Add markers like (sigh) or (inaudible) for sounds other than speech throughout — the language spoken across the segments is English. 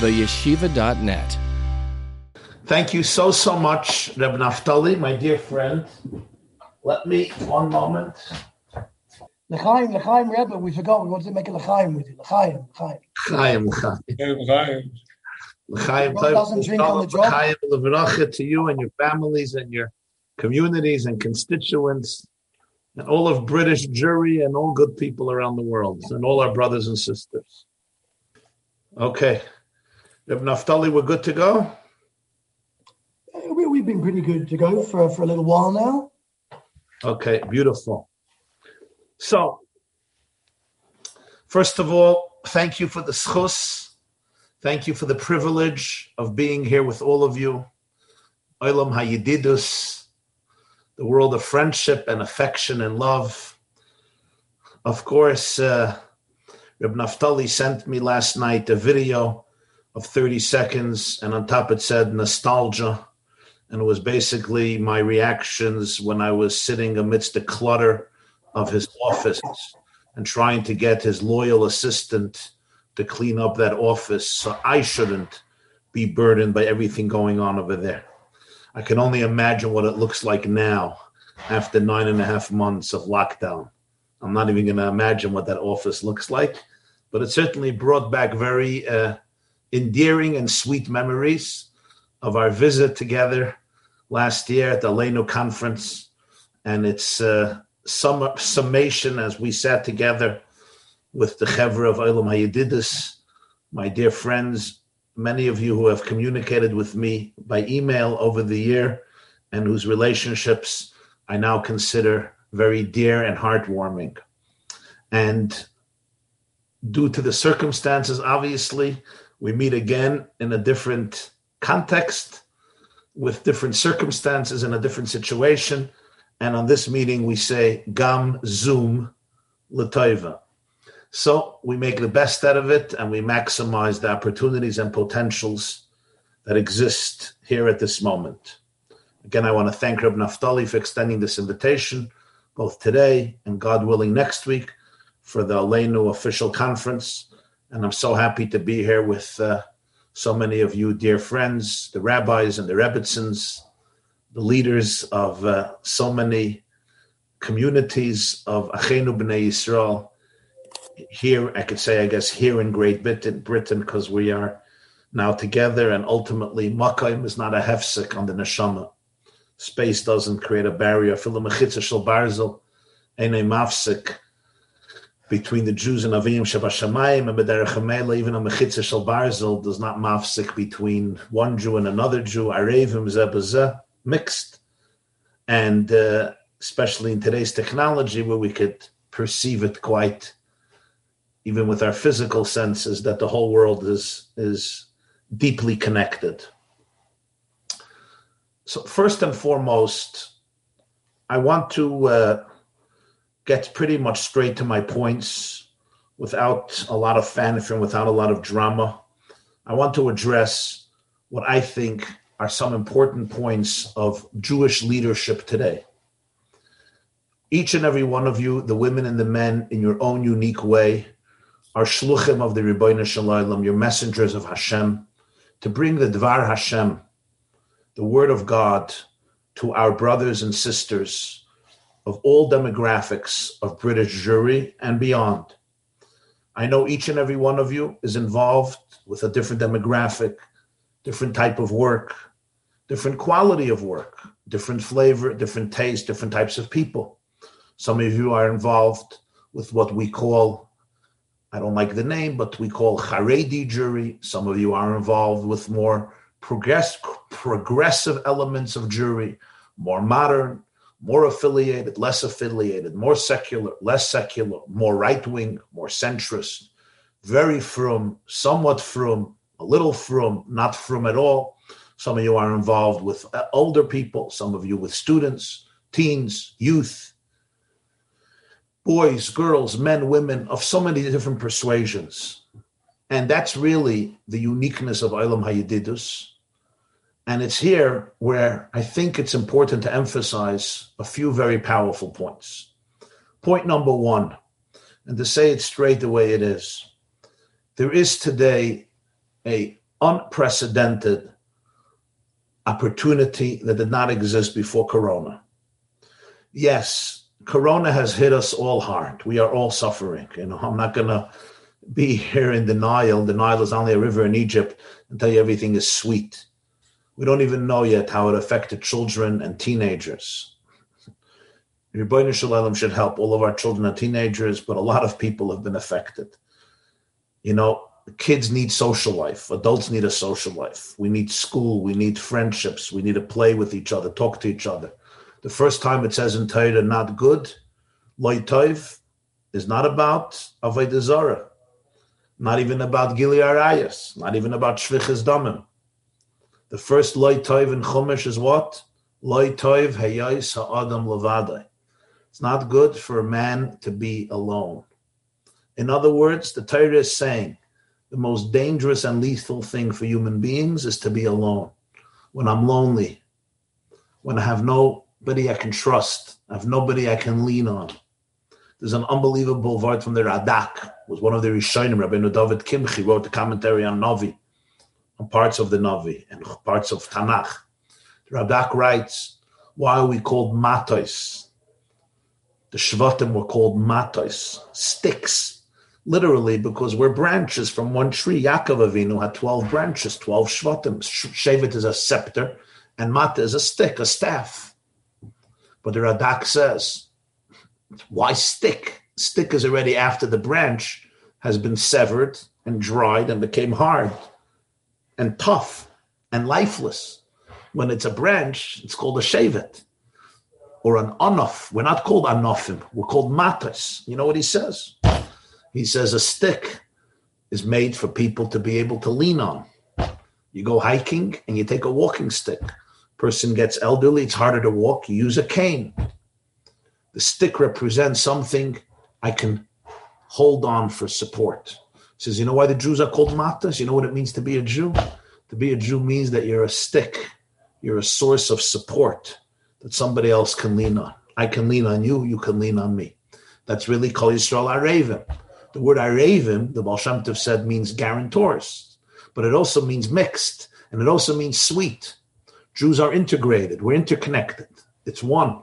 theyeshiva.net. Thank you so, so much, Reb Naftali, my dear friend. Let me, one moment. L'chaim, l'chaim, Rebbe, we forgot, we wanted to make a l'chaim with you. L'chaim, l'chaim. Chaim, Chaim. Chaim. L'chaim, Rob doesn't drink on the job. L'chaim, to you and your families and your communities and constituents and all of British Jewry and all good people around the world and all our brothers and sisters. Okay. Reb Naftali, we're good to go? We, we've been pretty good to go for, for a little while now. Okay, beautiful. So, first of all, thank you for the schus. Thank you for the privilege of being here with all of you. Olam Hayididus, the world of friendship and affection and love. Of course, uh, Reb Naftali sent me last night a video of 30 seconds, and on top it said nostalgia. And it was basically my reactions when I was sitting amidst the clutter of his office and trying to get his loyal assistant to clean up that office so I shouldn't be burdened by everything going on over there. I can only imagine what it looks like now after nine and a half months of lockdown. I'm not even going to imagine what that office looks like, but it certainly brought back very uh, endearing and sweet memories of our visit together last year at the Leno conference and its uh, sum, summation as we sat together with the Chevra of Olam Hayedidus, my dear friends, many of you who have communicated with me by email over the year and whose relationships I now consider very dear and heartwarming. And due to the circumstances, obviously, we meet again in a different context with different circumstances in a different situation. And on this meeting, we say Gam Zoom Latoiva. So we make the best out of it and we maximize the opportunities and potentials that exist here at this moment. Again, I want to thank Reb Naftali for extending this invitation, both today and God willing next week for the Aleinu official conference. And I'm so happy to be here with uh, so many of you, dear friends, the rabbis and the Rebbitzins, the leaders of uh, so many communities of Achenu B'nai Yisrael. Here, I could say, I guess, here in Great Britain, because we are now together, and ultimately, Makayim is not a hefsek on the neshama. Space doesn't create a barrier. Filim mechitza shel barzel, ein a mafsek between the Jews and Avim Shabashamayim and B'derech HaMela, even a mechitza shel barzel does not mafsek between one Jew and another Jew. Arevim zeh b'zeh, mixed, and uh, especially in today's technology, where we could perceive it quite, even with our physical senses, that the whole world is is deeply connected. So first and foremost, I want to uh, get pretty much straight to my points without a lot of fanfare, and without a lot of drama. I want to address what I think are some important points of Jewish leadership today. Each and every one of you, the women and the men, in your own unique way, are shluchim of the Ribono Shel Olam, your messengers of Hashem, to bring the Dvar Hashem, the Word of God, to our brothers and sisters of all demographics of British Jewry and beyond. I know each and every one of you is involved with a different demographic, different type of work, different quality of work, different flavor, different taste, different types of people. Some of you are involved with what we call, I don't like the name, but we call Haredi Jewry. Some of you are involved with more progress, progressive elements of Jewry, more modern, more affiliated, less affiliated, more secular, less secular, more right wing, more centrist, very from, somewhat from, a little from, not from at all. Some of you are involved with uh, older people, some of you with students, teens, youth, boys, girls, men, women of so many different persuasions. And that's really the uniqueness of Olam Hayedidus. And it's here where I think it's important to emphasize a few very powerful points. Point number one, and to say it straight the way it is, there is today a unprecedented opportunity that did not exist before Corona. Yes, Corona has hit us all hard. We are all suffering. You know, I'm not going to be here in denial. Nile is only a river in Egypt and tell you everything is sweet. We don't even know yet how it affected children and teenagers. Ribono Shel Olam should help all of our children and teenagers, but a lot of people have been affected. You know, kids need social life. Adults need a social life. We need school. We need friendships. We need to play with each other, talk to each other. The first time it says in Torah, not good, loitov, is not about avodah zarah, not even about gili arayas, not even about shvichas damim. The first loitov in Chumash is what? Loitov hayais ha'adam levadai. It's not good for a man to be alone. In other words, the Torah is saying the most dangerous and lethal thing for human beings is to be alone. When I'm lonely, when I have nobody I can trust, I have nobody I can lean on. There's an unbelievable word from the Radak, was one of the Rishonim, Rabbi David Kimchi wrote the commentary on Navi, on parts of the Navi and parts of Tanakh. The Radak writes, why are we called matos? The Shvatim were called matos, sticks, literally because we're branches from one tree. Yaakov Avinu had 12 branches, 12 Shvatim. Shevet is a scepter, and mata is a stick, a staff. But the Radak says, why stick? Stick is already after the branch has been severed and dried and became hard and tough and lifeless. When it's a branch, it's called a shevet or an anof. We're not called anofim. We're called matas. You know what he says? He says a stick is made for people to be able to lean on. You go hiking and you take a walking stick. Person gets elderly, it's harder to walk. You use a cane. The stick represents something I can hold on for support. Says, you know why the Jews are called matas? You know what it means to be a Jew? To be a Jew means that you're a stick. You're a source of support that somebody else can lean on. I can lean on you, you can lean on me. That's really Kol Yisrael Arevim. The word Arevim, the Baal Shem Tov said, means guarantors, but it also means mixed, and it also means sweet. Jews are integrated, we're interconnected. It's one.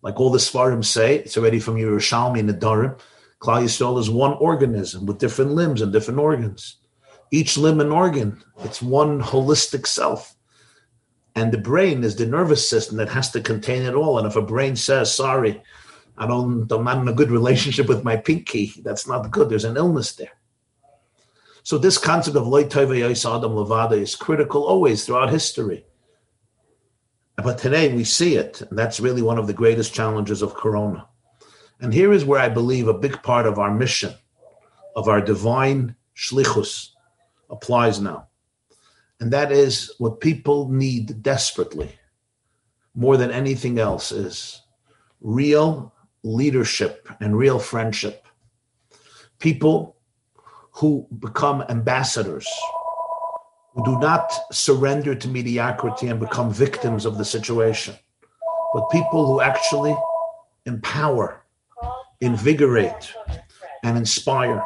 Like all the Svarim say, it's already from Yerushalmi and Nedarim. Klal Yisrael is one organism with different limbs and different organs. Each limb and organ, it's one holistic self. And the brain is the nervous system that has to contain it all. And if a brain says, sorry, I don't, I'm not in a good relationship with my pinky, that's not good. There's an illness there. So this concept of loy adam levada is critical always throughout history. But today we see it, and that's really one of the greatest challenges of Corona. And here is where I believe a big part of our mission, of our divine shlichus, applies now. And that is what people need desperately, more than anything else, is real leadership and real friendship. People who become ambassadors, who do not surrender to mediocrity and become victims of the situation, but people who actually empower, invigorate, and inspire.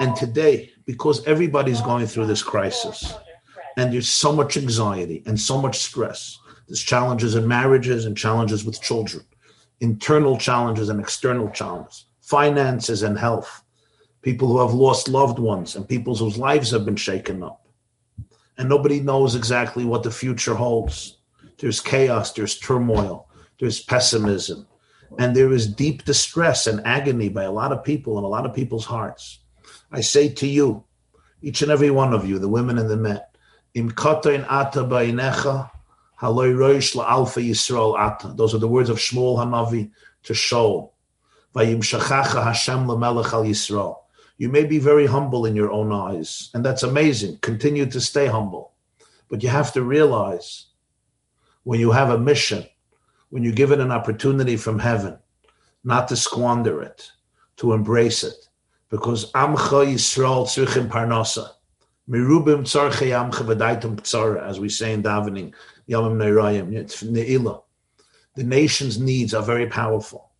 And today, because everybody's going through this crisis and there's so much anxiety and so much stress. There's challenges in marriages and challenges with children, internal challenges and external challenges, finances and health, people who have lost loved ones and people whose lives have been shaken up. And nobody knows exactly what the future holds. There's chaos, there's turmoil, there's pessimism, and there is deep distress and agony by a lot of people in a lot of people's hearts. I say to you, each and every one of you, the women and the men. Those are the words of Shmuel Hanavi to Shaul. You may be very humble in your own eyes, and that's amazing. Continue to stay humble. But you have to realize when you have a mission, when you're given an opportunity from heaven, not to squander it, to embrace it, because Amcha Yisrael tzrichim parnasa. Mirubim tzarche Amcha v'daitum ptzara, as we say in davening, Yamim Neirayim, Ne'ilah. The nation's needs are very powerful.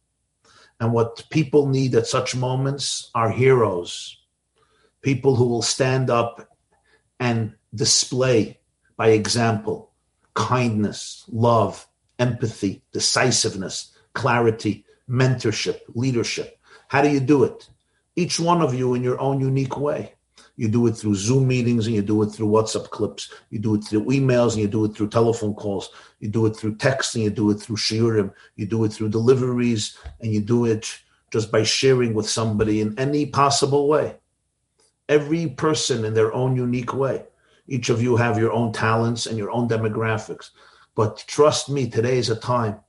And what people need at such moments are heroes, people who will stand up and display by example kindness, love, empathy, decisiveness, clarity, mentorship, leadership. How do you do it? Each one of you in your own unique way. You do it through Zoom meetings and you do it through WhatsApp clips. You do it through emails and you do it through telephone calls. You do it through text and you do it through shiurim. You do it through deliveries and you do it just by sharing with somebody in any possible way. Every person in their own unique way. Each of you have your own talents and your own demographics. But trust me, today is a time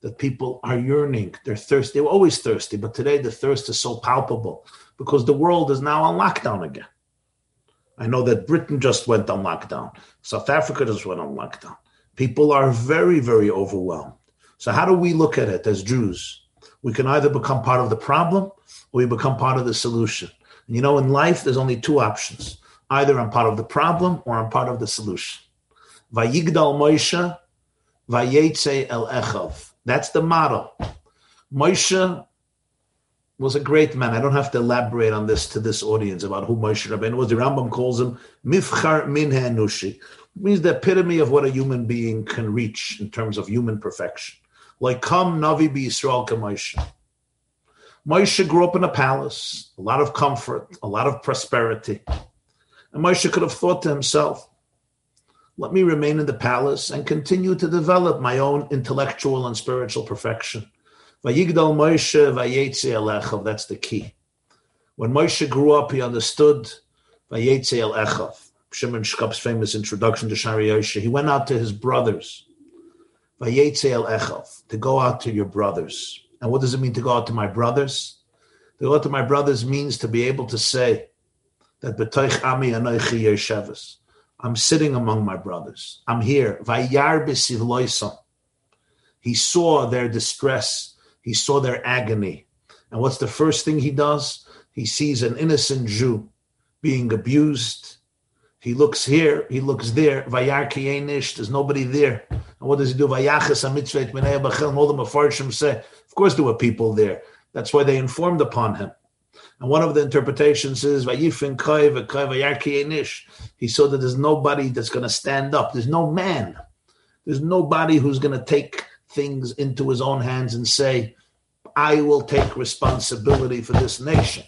that people are yearning. They're thirsty. They were always thirsty, but today the thirst is so palpable because the world is now on lockdown again. I know that Britain just went on lockdown. South Africa just went on lockdown. People are very, very overwhelmed. So, how do we look at it as Jews? We can either become part of the problem or we become part of the solution. And you know, in life, there's only two options either I'm part of the problem or I'm part of the solution. Vayigdal Moshe, Vayetze El Echav. That's the model. Moshe was a great man. I don't have to elaborate on this to this audience about who Moshe Rabbeinu was. The Rambam calls him Mifchar Min Hanushi. means the epitome of what a human being can reach in terms of human perfection. Like come Navi Bi Yisrael Moshe. Moshe grew up in a palace, a lot of comfort, a lot of prosperity. And Moshe could have thought to himself, let me remain in the palace and continue to develop my own intellectual and spiritual perfection. Vayigdal Moshe. That's the key. When Moshe grew up, he understood vayetze elechav. Shimon Shkop's famous introduction to Shaarei Yosher. He went out to his brothers. Elechav. To go out to your brothers. And what does it mean to go out to my brothers? To go out to my brothers means to be able to say that betoich ami yeshevas. I'm sitting among my brothers. I'm here. He saw their distress. He saw their agony. And what's the first thing he does? He sees an innocent Jew being abused. He looks here, he looks there. There's nobody there. And what does he do? All the mafarshim say, of course there were people there. That's why they informed upon him. And one of the interpretations is Vayifin He saw that there's nobody that's going to stand up. There's no man. There's nobody who's going to take things into his own hands and say, I will take responsibility for this nation.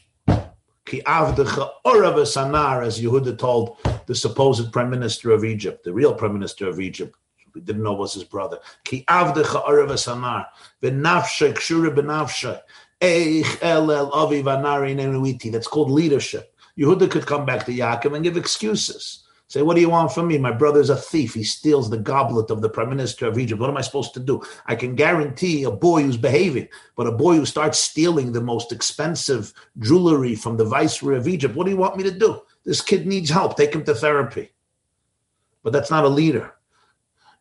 Ki avdecha orav as Yehuda told the supposed prime minister of Egypt, the real prime minister of Egypt, we didn't know was his brother. Ki avdecha orav sanar, v'nafshe kshura b'nafshe, that's called leadership. Yehuda could come back to Yaakov and give excuses. Say, what do you want from me? My brother's a thief. He steals the goblet of the prime minister of Egypt. What am I supposed to do? I can guarantee a boy who's behaving, but a boy who starts stealing the most expensive jewelry from the viceroy of Egypt, what do you want me to do? This kid needs help. Take him to therapy. But that's not a leader.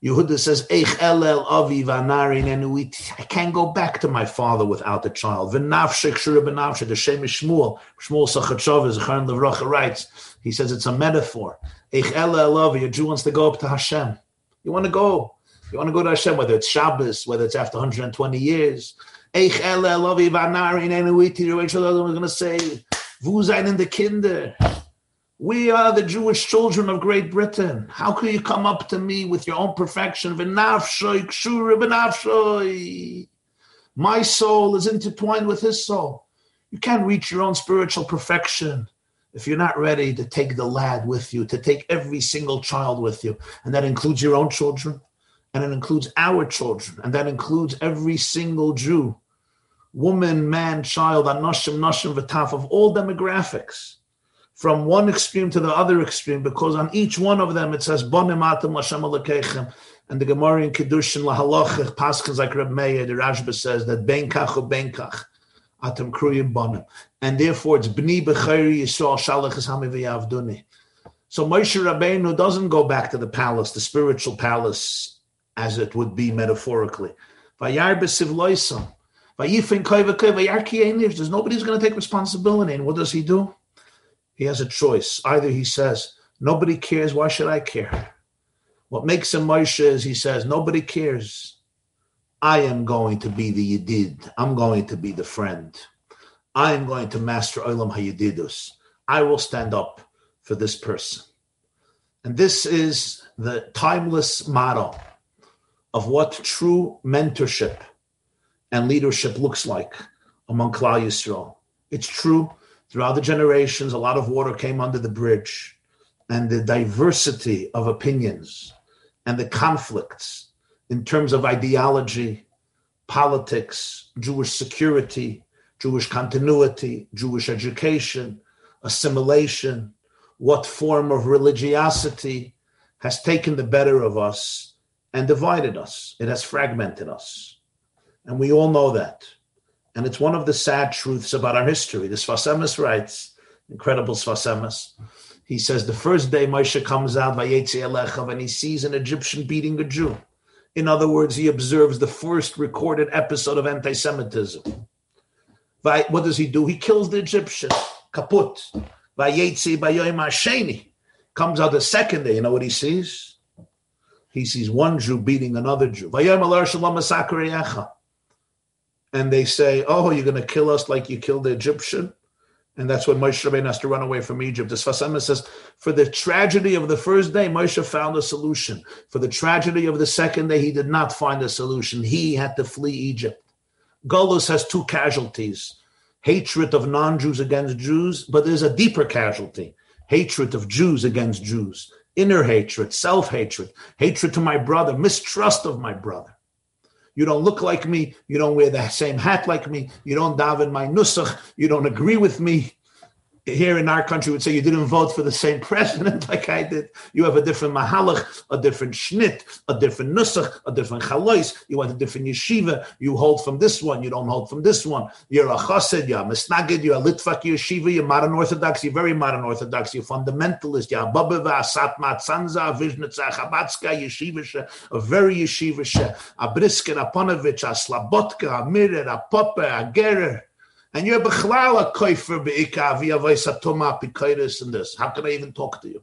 Yehuda says, Eich elel avi I can't go back to my father without a child. V'nafshek shura b'nafshek. The Shem Shmuel. Shmuel Sachatshov Chaim Levracha writes. He says it's a metaphor. Eich elel avi. A Jew wants to go up to Hashem. You want to go. You want to go to Hashem, whether it's Shabbos, whether it's after 120 years. Eich elel avi v'anarin enuiti. Rachel was going to say, Wo in the Kinder? We are the Jewish children of Great Britain. How can you come up to me with your own perfection? My soul is intertwined with his soul. You can't reach your own spiritual perfection if you're not ready to take the lad with you, to take every single child with you. And that includes your own children, and it includes our children, and that includes every single Jew, woman, man, child, anoshim, noshim, v'taf, of all demographics from one extreme to the other extreme because on each one of them it says bonim atam Hashem alekechem. And the Gemara in Kiddushin lahalachich paskins like Reb Meir the Rashba says that benkach or benkach atam kruyim bonim. And therefore it's bni b'chayri yisrael shalach hami v'yavduni. So Moshe Rabbeinu doesn't go back to the palace the spiritual palace as it would be metaphorically. There's nobody who's going to take responsibility and what does he do he has a choice. Either he says, Nobody cares, why should I care? What makes him Moshe is he says, Nobody cares. I am going to be the Yedid. I'm going to be the friend. I am going to master Olam HaYedidus. I will stand up for this person. And this is the timeless model of what true mentorship and leadership looks like among Klal Yisrael. It's true throughout the generations, a lot of water came under the bridge, and the diversity of opinions and the conflicts in terms of ideology, politics, Jewish security, Jewish continuity, Jewish education, assimilation, what form of religiosity has taken the better of us and divided us. It has fragmented us. And we all know that. And it's one of the sad truths about our history. The Sfas Emes writes, incredible Sfas Emes. He says the first day Moshe comes out and he sees an Egyptian beating a Jew. In other words, he observes the first recorded episode of anti-Semitism. What does he do? He kills the Egyptian. Kaput. Comes out the second day. You know what he sees? He sees one Jew beating another Jew and they say, "Oh, you're going to kill us like you killed the Egyptian," and that's when Moshe Rabbeinu has to run away from Egypt. Sfas Emes says, "For the tragedy of the first day, Moshe found a solution. For the tragedy of the second day, he did not find a solution. He had to flee Egypt." Golus has two casualties: hatred of non-Jews against Jews, but there's a deeper casualty: hatred of Jews against Jews, inner hatred, self-hatred, hatred to my brother, mistrust of my brother. You don't look like me. You don't wear the same hat like me. You don't daven my nusach. You don't agree with me here in our country would say you didn't vote for the same (laughs) president like I did. You have a different mahalach, a different shnit, a different nusach, a different chalois. You want a different yeshiva. You hold from this one. You don't hold from this one. You're a chassid. You're a misnagid. You're a litvak yeshiva. You're modern orthodox. You're very modern orthodox. You're fundamentalist. You're a babeva, satmat, sanza, vishnitza, chabatska, yeshiva, a very yeshiva, a briskin, a ponovich, a slabotka, a mirer, a popper, a gerer and you're bechlal a koifer be'ika v'yavais atoma pikaitis and this. How can I even talk to you?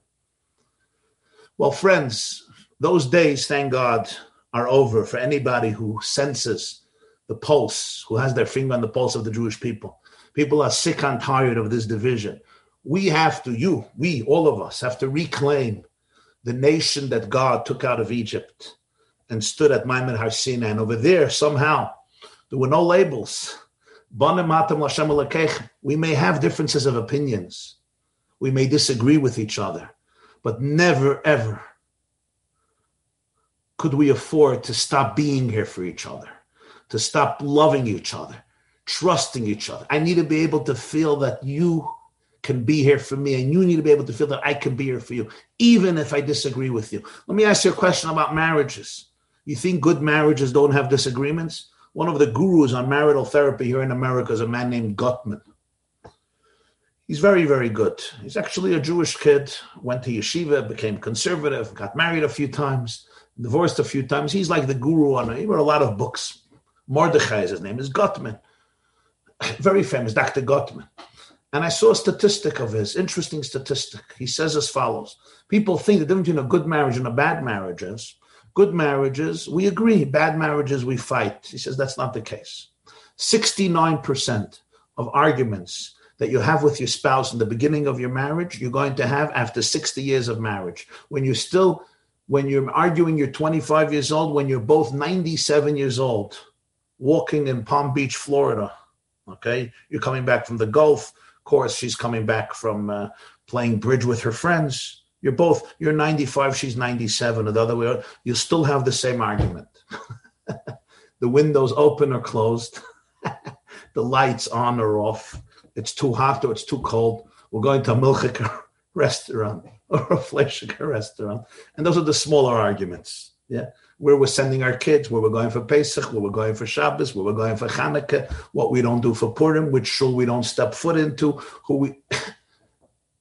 Well, friends, those days, thank God, are over for anybody who senses the pulse, who has their finger on the pulse of the Jewish people. People are sick and tired of this division. We have to, you, we, all of us, have to reclaim the nation that God took out of Egypt and stood at Maimon Har Sinai. And over there, somehow, there were no labels. We may have differences of opinions. We may disagree with each other, but never, ever could we afford to stop being here for each other, to stop loving each other, trusting each other. I need to be able to feel that you can be here for me, and you need to be able to feel that I can be here for you, even if I disagree with you. Let me ask you a question about marriages. You think good marriages don't have disagreements? One of the gurus on marital therapy here in America is a man named Gottman. He's very, very good. He's actually a Jewish kid, went to yeshiva, became conservative, got married a few times, divorced a few times. He's like the guru on it. He wrote a lot of books. Mordechai is his name, is Gottman. (laughs) Very famous, Dr. Gottman. And I saw a statistic of his, interesting statistic. He says as follows People think the difference between a good marriage and a bad marriage is Good marriages, we agree. Bad marriages, we fight. He says that's not the case. 69% of arguments that you have with your spouse in the beginning of your marriage, you're going to have after 60 years of marriage. When you're still, when you're arguing, you're 25 years old, when you're both 97 years old, walking in Palm Beach, Florida. Okay. You're coming back from the Gulf. Of course, she's coming back from uh, playing bridge with her friends. You're both, you're 95, she's 97, or the other way, you still have the same argument. (laughs) the windows open or closed, (laughs) the lights on or off, it's too hot or it's too cold. We're going to a milchika (laughs) restaurant or a fleshika restaurant. And those are the smaller arguments. Yeah. Where we're sending our kids, where we're going for Pesach, where we're going for Shabbos, where we're going for Hanukkah, what we don't do for Purim, which shul we don't step foot into, who we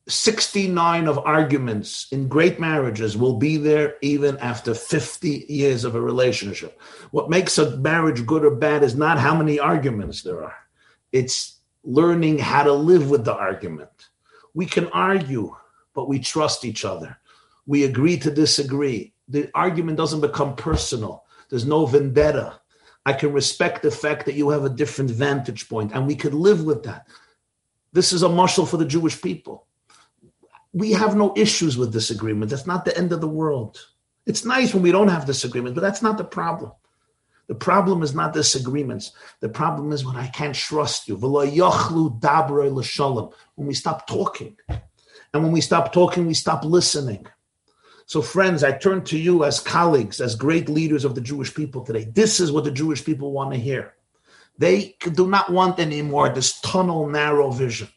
69 of arguments in great marriages will be there even after 50 years of a relationship. What makes a marriage good or bad is not how many arguments there are, it's learning how to live with the argument. We can argue, but we trust each other. We agree to disagree. The argument doesn't become personal, there's no vendetta. I can respect the fact that you have a different vantage point, and we could live with that. This is a muscle for the Jewish people we have no issues with disagreement. That's not the end of the world. It's nice when we don't have disagreement, but that's not the problem. The problem is not disagreements. The problem is when I can't trust you. When we stop talking. And when we stop talking, we stop listening. So, friends, I turn to you as colleagues, as great leaders of the Jewish people today. This is what the Jewish people want to hear. They do not want anymore this tunnel, narrow vision.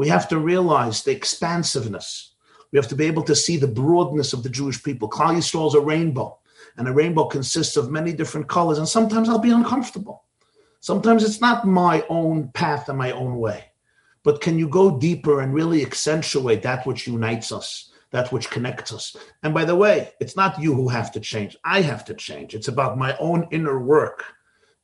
We have to realize the expansiveness. We have to be able to see the broadness of the Jewish people. Klal Yisrael is a rainbow, and a rainbow consists of many different colors. And sometimes I'll be uncomfortable. Sometimes it's not my own path and my own way. But can you go deeper and really accentuate that which unites us, that which connects us? And by the way, it's not you who have to change. I have to change. It's about my own inner work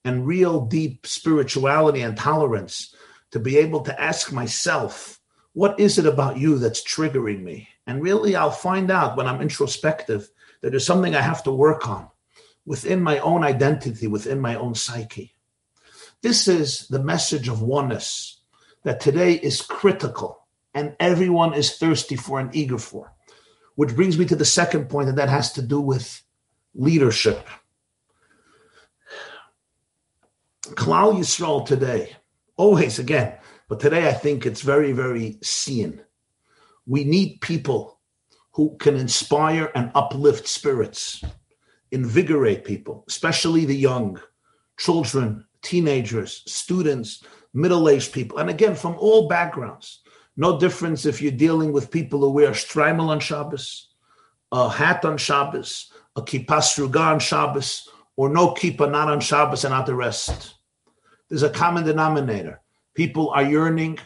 and real deep spirituality and tolerance to be able to ask myself, what is it about you that's triggering me? And really, I'll find out when I'm introspective that there's something I have to work on within my own identity, within my own psyche. This is the message of oneness that today is critical and everyone is thirsty for and eager for. Which brings me to the second point, and that has to do with leadership. Klal Yisrael today, always again, but today I think it's very, very seen. We need people who can inspire and uplift spirits, invigorate people, especially the young, children, teenagers, students, middle aged people, and again, from all backgrounds. No difference if you're dealing with people who wear shtreimel on Shabbos, a hat on Shabbos, a kippah on Shabbos, or no kippah not on Shabbos and not the rest. There's a common denominator. People are yearning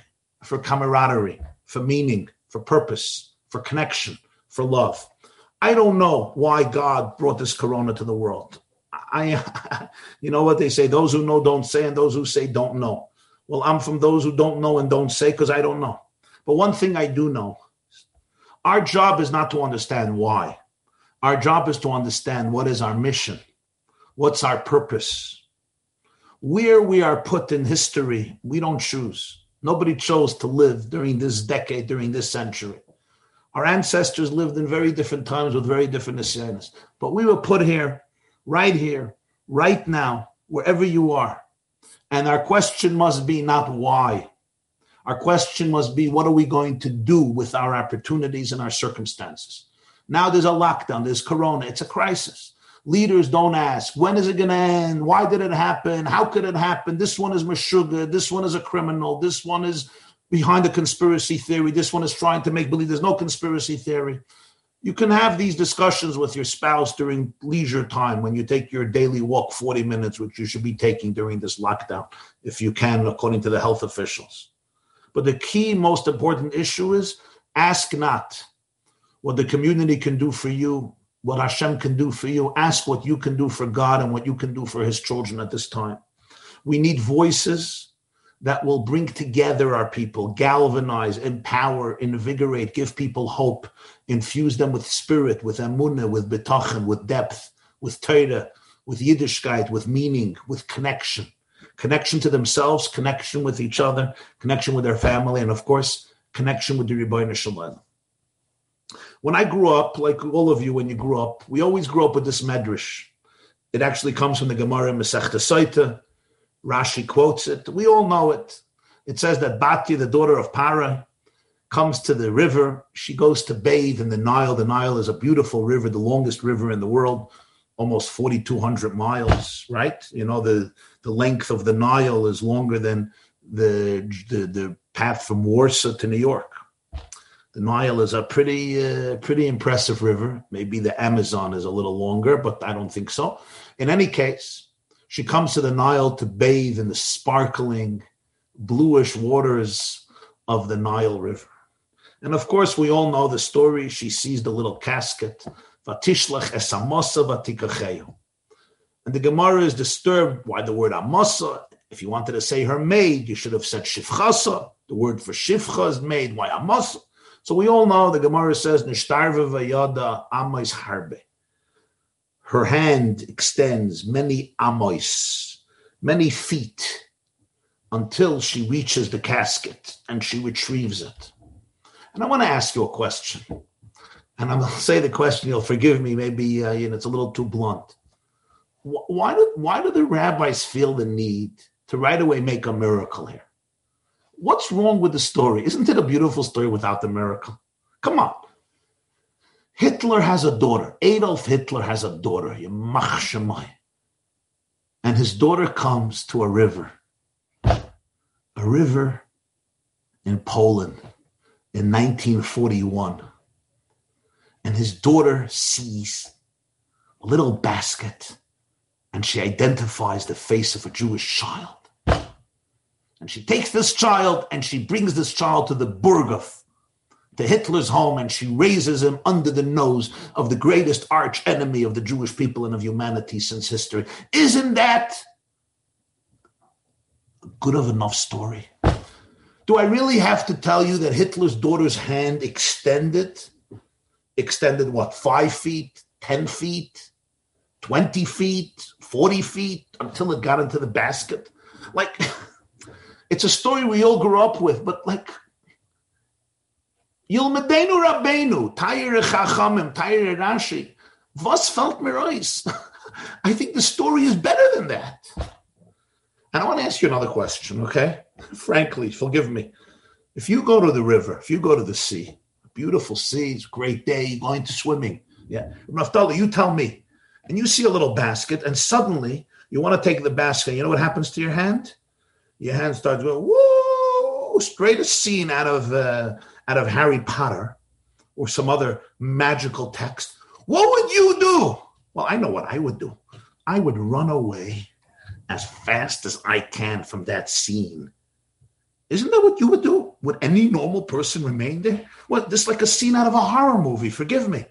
for camaraderie, for meaning, for purpose, for connection, for love. I don't know why God brought this corona to the world. I, (laughs) you know what they say: those who know don't say, and those who say don't know. Well, I'm from those who don't know and don't say because I don't know. But one thing I do know: our job is not to understand why. Our job is to understand what is our mission, what's our purpose, where we are put in history, we don't choose. Nobody chose to live during this decade, during this century. Our ancestors lived in very different times with very different nisyanas. But we were put here, right here, right now, wherever you are. And our question must be not why. Our question must be what are we going to do with our opportunities and our circumstances? Now there's a lockdown, there's corona, it's a crisis. Leaders don't ask, when is it going to end? Why did it happen? How could it happen? This one is Meshuggah. This one is a criminal. This one is behind a conspiracy theory. This one is trying to make believe there's no conspiracy theory. You can have these discussions with your spouse during leisure time when you take your daily walk 40 minutes, which you should be taking during this lockdown, if you can, according to the health officials. But the key, most important issue is ask not what the community can do for you what Hashem can do for you. Ask what you can do for God and what you can do for His children at this time. We need voices that will bring together our people, galvanize, empower, invigorate, give people hope, infuse them with spirit, with emunah, with betachin, with depth, with Torah, with Yiddishkeit, with meaning, with connection. Connection to themselves, connection with each other, connection with their family, and of course, connection with the Ribono Shel Olam. When I grew up, like all of you, when you grew up, we always grew up with this medrash. It actually comes from the Gemara Masechta Saita. Rashi quotes it. We all know it. It says that Batya, the daughter of Para, comes to the river. She goes to bathe in the Nile. The Nile is a beautiful river, the longest river in the world, almost 4,200 miles, right? You know, the, the length of the Nile is longer than the, the, the path from Warsaw to New York. The Nile is a pretty, uh, pretty impressive river. Maybe the Amazon is a little longer, but I don't think so. In any case, she comes to the Nile to bathe in the sparkling, bluish waters of the Nile River. And of course, we all know the story. She sees the little casket. And the Gemara is disturbed why the word amasa. If you wanted to say her maid, you should have said shifchasa. The word for shifcha is maid. Why amasa? So we all know the Gemara says, Nishtarva vayada amois harbe. Her hand extends many amois, many feet, until she reaches the casket and she retrieves it. And I want to ask you a question. And I'm going to say the question, you'll forgive me, maybe uh, you know, it's a little too blunt. Why do, why do the rabbis feel the need to right away make a miracle here? What's wrong with the story? Isn't it a beautiful story without the miracle? Come on. Hitler has a daughter. Adolf Hitler has a daughter. And his daughter comes to a river. A river in Poland in 1941. And his daughter sees a little basket and she identifies the face of a Jewish child. And she takes this child and she brings this child to the Berghof, to Hitler's home, and she raises him under the nose of the greatest arch enemy of the Jewish people and of humanity since history. Isn't that good of enough story? Do I really have to tell you that Hitler's daughter's hand extended? Extended what, five feet, 10 feet, 20 feet, 40 feet until it got into the basket? Like, (laughs) it's a story we all grew up with, but like, Yilmedenu Rabbeinu, Tayir Chachamim, Tayir Rashi, was felt mir (laughs) I think the story is better than that. And I want to ask you another question, okay? Frankly, forgive me. If you go to the river, if you go to the sea, beautiful sea, it's a great day, going to swimming. Yeah. Naftali, you tell me. And you see a little basket, and suddenly you want to take the basket. You know what happens to your hand? Your hand starts going, whoa, straight a scene out of uh, out of Harry Potter or some other magical text. What would you do? Well, I know what I would do. I would run away as fast as I can from that scene. Isn't that what you would do? Would any normal person remain there? Well, this is like a scene out of a horror movie. Forgive me.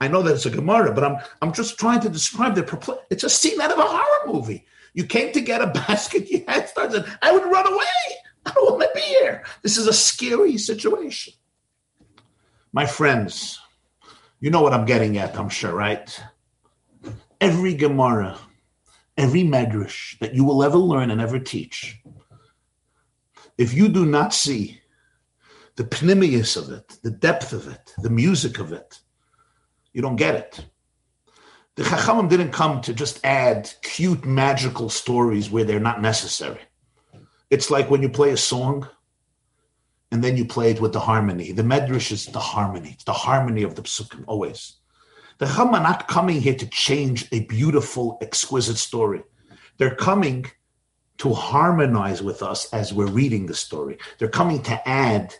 I know that it's a Gemara, but I'm I'm just trying to describe the It's a scene out of a horror movie. You came to get a (laughs) basket, you had started. I would run away. I don't want to be here. This is a scary situation. My friends, you know what I'm getting at, I'm sure, right? Every Gemara, every Medrash that you will ever learn and ever teach, if you do not see the pnimius of it, the depth of it, the music of it, you don't get it. The Chachamim didn't come to just add cute magical stories where they're not necessary. It's like when you play a song and then you play it with the harmony. The Medrash is the harmony. It's the harmony of the psukim, always. The Chachamim are not coming here to change a beautiful, exquisite story. They're coming to harmonize with us as we're reading the story. They're coming to add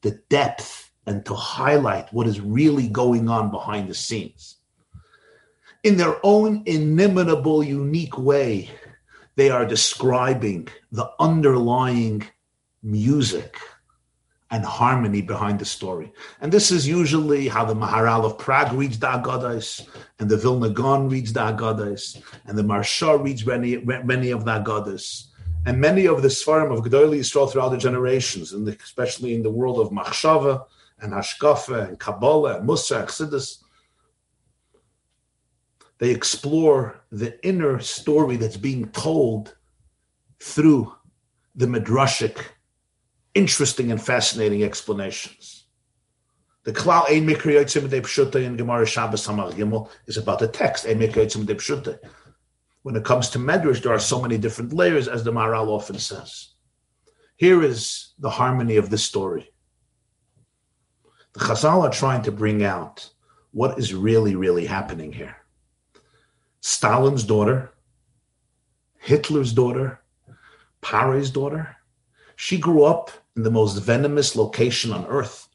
the depth and to highlight what is really going on behind the scenes in their own inimitable, unique way, they are describing the underlying music and harmony behind the story. And this is usually how the Maharal of Prague reads the Agadas, and the Vilna Gaon reads the Agadas, and the Maharsha reads many, many of the Agadas. And many of the Svarim of Gedolei Yisrael throughout the generations, and especially in the world of Machshava and Hashkafa and Kabbalah and Musa and Chassidus, they explore the inner story that's being told through the midrashic, interesting and fascinating explanations. The Klal Ein Mikri Yotzim Pshuta in Gemara Shabbos Gimel is about the text Ein Mikri Yotzim Pshuta. When it comes to Medrash, there are so many different layers, as the Maharal often says. Here is the harmony of this story. The Chazal are trying to bring out what is really, really happening here. Stalin's daughter, Hitler's daughter, Pare's daughter. She grew up in the most venomous location on earth.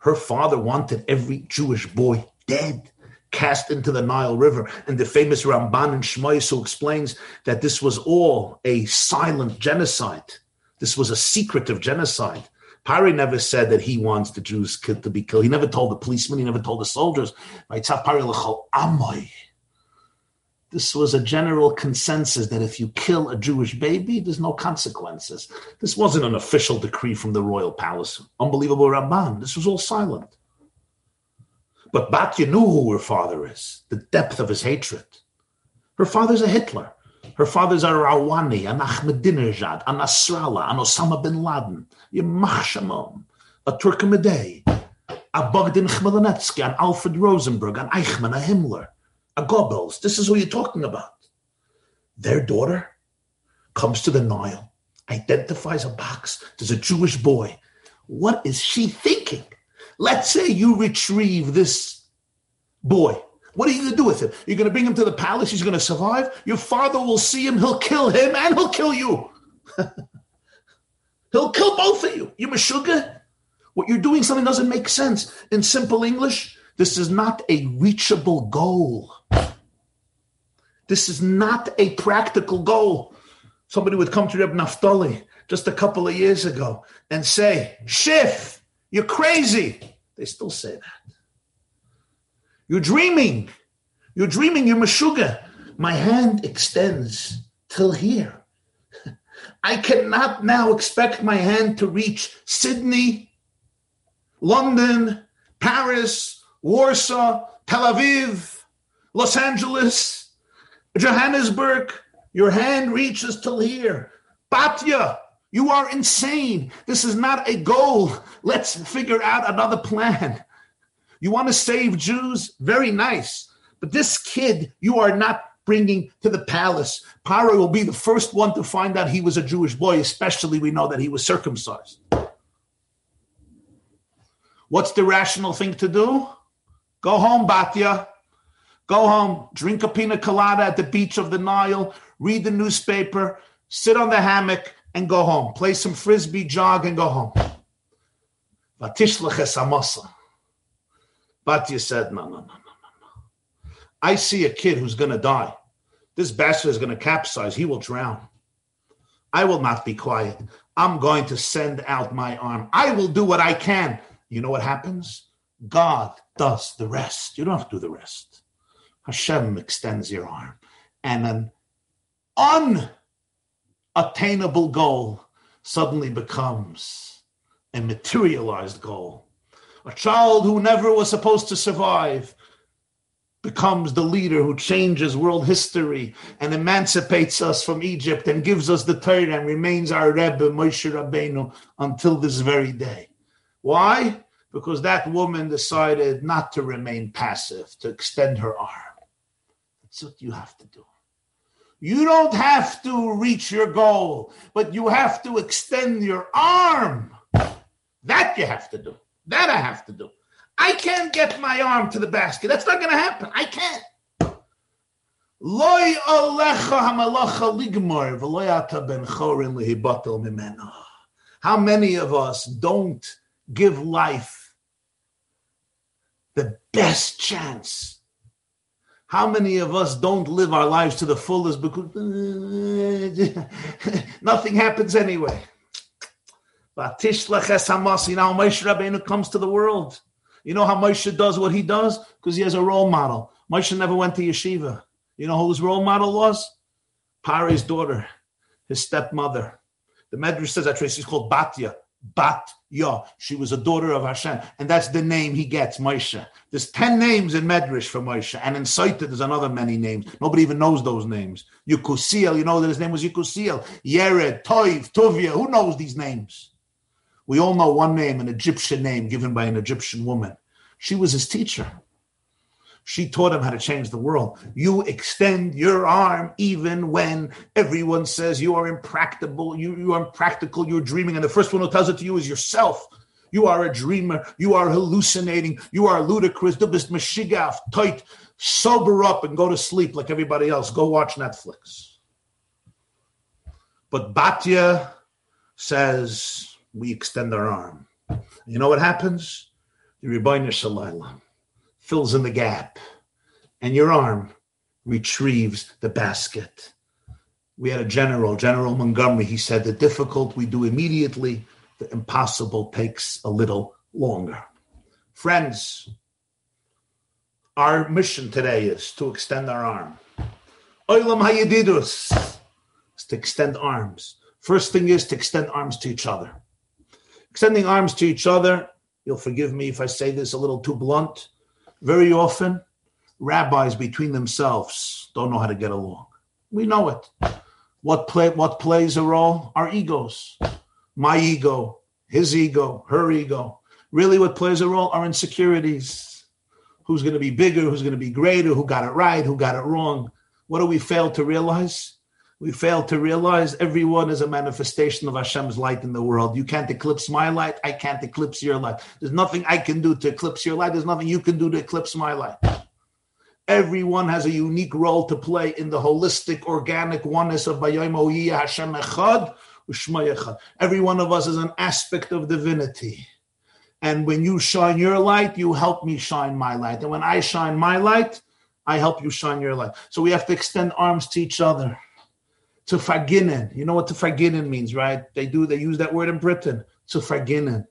Her father wanted every Jewish boy dead, cast into the Nile River. And the famous Ramban and Shmois who explains that this was all a silent genocide. This was a secretive genocide. Pari never said that he wants the Jews to be killed. He never told the policemen. He never told the soldiers. This was a general consensus that if you kill a Jewish baby, there's no consequences. This wasn't an official decree from the royal palace. Unbelievable Ramban. This was all silent. But Batya knew who her father is, the depth of his hatred. Her father's a Hitler. Her father's a Rouhani, an Ahmadinejad, an Nasrallah, an Osama bin Laden, a Yemach a Torquemada, a Bogdan Khmelnytsky, an Alfred Rosenberg, an Eichmann, a Himmler, a Goebbels. This is who you're talking about. Their daughter comes to the Nile, identifies a box. There's a Jewish boy. What is she thinking? Let's say you retrieve this boy. What are you going to do with him? You're going to bring him to the palace. He's going to survive. Your father will see him. He'll kill him and he'll kill you. (laughs) he'll kill both of you. You Meshuggah. What you're doing, something doesn't make sense. In simple English, this is not a reachable goal. This is not a practical goal. Somebody would come to Reb Naftali just a couple of years ago and say, Schiff, you're crazy. They still say that. You're dreaming. You're dreaming. You're Meshuggah. My hand extends till here. (laughs) I cannot now expect my hand to reach Sydney, London, Paris, Warsaw, Tel Aviv, Los Angeles, Johannesburg. Your hand reaches till here. Batya, you are insane. This is not a goal. Let's figure out another plan. You want to save Jews? Very nice. But this kid, you are not bringing to the palace. Paro will be the first one to find out he was a Jewish boy, especially we know that he was circumcised. What's the rational thing to do? Go home, Batya. Go home, drink a pina colada at the beach of the Nile, read the newspaper, sit on the hammock, and go home. Play some frisbee, jog, and go home. Batya said, no, no, no, no, no, no. I see a kid who's going to die. This bastard is going to capsize. He will drown. I will not be quiet. I'm going to send out my arm. I will do what I can. You know what happens? God does the rest. You don't have to do the rest. Hashem extends your arm. And an unattainable goal suddenly becomes a materialized goal. A child who never was supposed to survive becomes the leader who changes world history and emancipates us from Egypt and gives us the Torah and remains our Rebbe Moshe Rabbeinu until this very day. Why? Because that woman decided not to remain passive, to extend her arm. That's what you have to do. You don't have to reach your goal, but you have to extend your arm. That you have to do. That I have to do. I can't get my arm to the basket. That's not going to happen. I can't. How many of us don't give life the best chance? How many of us don't live our lives to the fullest because (laughs) nothing happens anyway? You know how Moshe Rabbeinu comes to the world. You know how Moshe does what he does? Because he has a role model. Moshe never went to yeshiva. You know who his role model was? Paro's daughter, his stepmother. The Medrash says that she's called Batya. Batya. She was a daughter of Hashem. And that's the name he gets, Moshe. There's 10 names in Medrash for Moshe. And in Saita, there's another many names. Nobody even knows those names. Yukusiel, you know that his name was Yukusiel. Yered, Toiv, Tuvia. Who knows these names? We all know one name, an Egyptian name given by an Egyptian woman. She was his teacher. She taught him how to change the world. You extend your arm even when everyone says you are impractical, you, you are impractical, you're dreaming. And the first one who tells it to you is yourself. You are a dreamer. You are hallucinating. You are ludicrous. Du bist mashigaf, tight. Sober up and go to sleep like everybody else. Go watch Netflix. But Batya says, we extend our arm. You know what happens? The Ribono Shel Olam fills in the gap, and your arm retrieves the basket. We had a general, General Montgomery. He said, The difficult we do immediately, the impossible takes a little longer. Friends, our mission today is to extend our arm. Oilam Hayedidus is to extend arms. First thing is to extend arms to each other extending arms to each other. You'll forgive me if I say this a little too blunt. Very often, rabbis between themselves don't know how to get along. We know it. What play what plays a role? Our egos. My ego his ego, her ego. Really, what plays a role are insecurities. Who's going to be bigger? Who's going to be greater? Who got it right? Who got it wrong? What do we fail to realize? We fail to realize everyone is a manifestation of Hashem's light in the world. You can't eclipse my light. I can't eclipse your light. There's nothing I can do to eclipse your light. There's nothing you can do to eclipse my light. Everyone has a unique role to play in the holistic, organic oneness of Bayom Hashem Echad Echad. Every one of us is an aspect of divinity. And when you shine your light, you help me shine my light. And when I shine my light, I help you shine your light. So we have to extend arms to each other. To verginnen. You know what to verginnen means, right? They do, they use that word in Britain. To verginnen.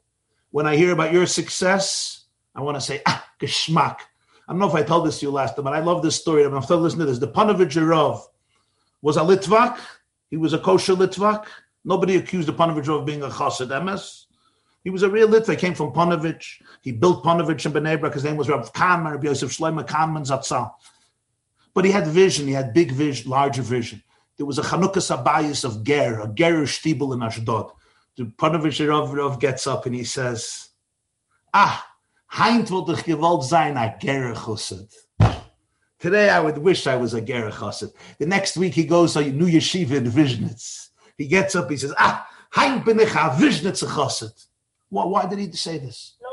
When I hear about your success, I want to say, ah, geschmack. I don't know if I told this to you last time, but I love this story. I'm still listening to this. The Panovich was a Litvak. He was a kosher Litvak. Nobody accused the Panovich of being a chassid emes. He was a real Litvak. He came from Ponevezh. He built Ponevezh in Bnei Brak. His name was Rav Kahneman, Rabbi Yosef Shlomo Kahneman Zatzal. But he had vision. He had big vision, larger vision. There was a Chanukas Habayis of Ger, a Ger Stiebel in Ashdod. The Panovich Rav, Rav gets up and he says, Ah, Heint wollte ich gewollt sein a Ger Today I would wish I was a Ger The next week he goes to a new yeshiva in Vishnitz. He gets up, he says, Ah, Heint bin ich a Vishnitz chosset. Why, why did he say this? No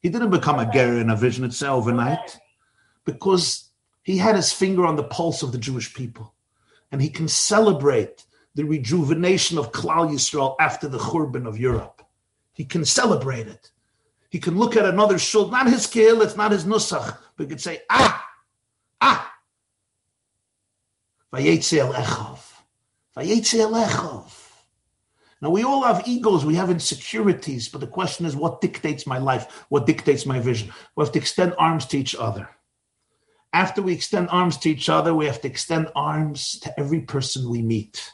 he didn't become a ger in a Vishnitz overnight because he had his finger on the pulse of the Jewish people. And he can celebrate the rejuvenation of Klal Yisrael after the Churban of Europe. He can celebrate it. He can look at another shul, not his kill, it's not his nusach, but he could say, ah, ah. Now, we all have egos, we have insecurities, but the question is what dictates my life? What dictates my vision? We have to extend arms to each other. After we extend arms to each other, we have to extend arms to every person we meet.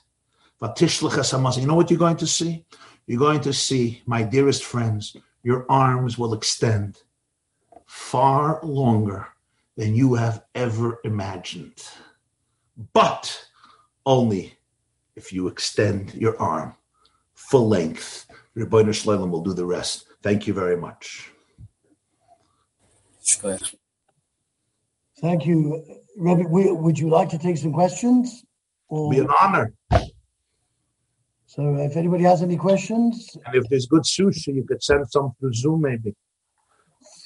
You know what you're going to see? You're going to see, my dearest friends, your arms will extend far longer than you have ever imagined. But only if you extend your arm full length. Ribono Shel Olam will do the rest. Thank you very much. Thank you. Rabbi, would you like to take some questions? Or... Be an honor. So if anybody has any questions. And if there's good sushi, you could send some through Zoom maybe.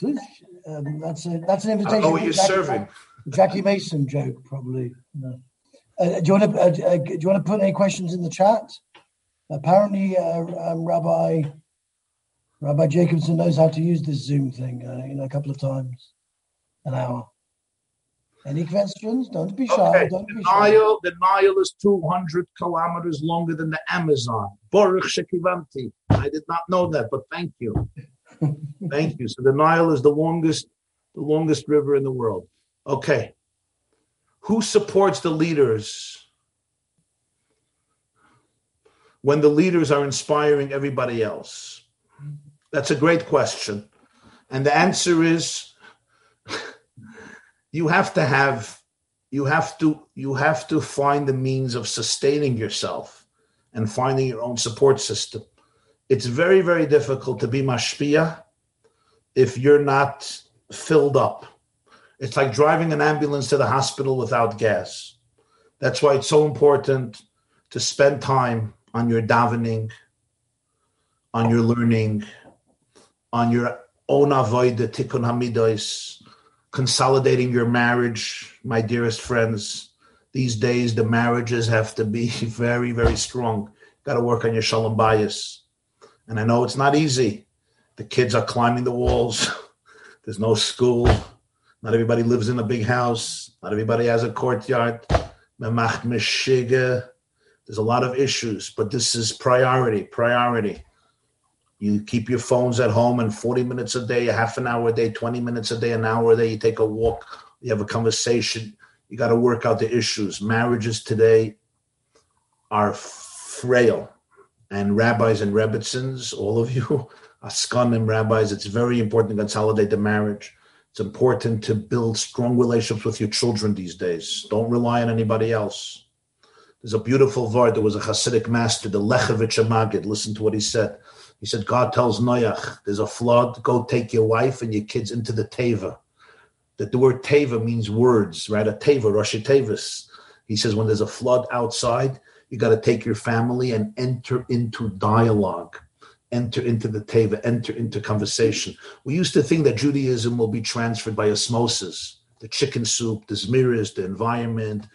Sushi? Um, that's, a, that's an invitation. Oh, you're Jackie, serving. Jackie Mason joke, probably. No. Uh, do you want to uh, uh, do you want to put any questions in the chat? apparently uh, um, Rabbi Rabbi Jacobson knows how to use this Zoom thing. Uh, you know, a couple of times an hour. Any questions? Don't be shy. Okay. Don't the be Nile, shy. the Nile is 200 kilometers longer than the Amazon. Baruch Shekivanti. I did not know that, but thank you. (laughs) thank you. So the Nile is the longest, the longest river in the world. Okay. Who supports the leaders when the leaders are inspiring everybody else? That's a great question. And the answer is (laughs) you have to have you have to you have to find the means of sustaining yourself and finding your own support system. It's very very difficult to be mashpia if you're not filled up. It's like driving an ambulance to the hospital without gas. That's why it's so important to spend time on your davening, on your learning, on your own avoida tikkun hamidos, consolidating your marriage, my dearest friends. These days, the marriages have to be (laughs) very, very strong. Got to work on your shalom bayis. And I know it's not easy. The kids are climbing the walls. (laughs) There's no school. Not everybody lives in a big house. Not everybody has a courtyard. There's a lot of issues, but this is priority, priority. You keep your phones at home and 40 minutes a day, a half an hour a day, 20 minutes a day, an hour a day, you take a walk, you have a conversation. You got to work out the issues. Marriages today are frail. And rabbis and rebbitzins, all of you, (laughs) askanim rabbis, it's very important to consolidate the marriage. It's important to build strong relationships with your children these days. Don't rely on anybody else. There's a beautiful word. There was a Hasidic master, the Lechevich Magid. Listen to what he said. He said, God tells Noach, there's a flood, go take your wife and your kids into the Teva. That the word Teva means words, right? A Teva, Rashi Tevis. He says, when there's a flood outside, you got to take your family and enter into dialogue, enter into the Teva, enter into conversation. We used to think that Judaism will be transferred by osmosis the chicken soup, the zmiras, the environment,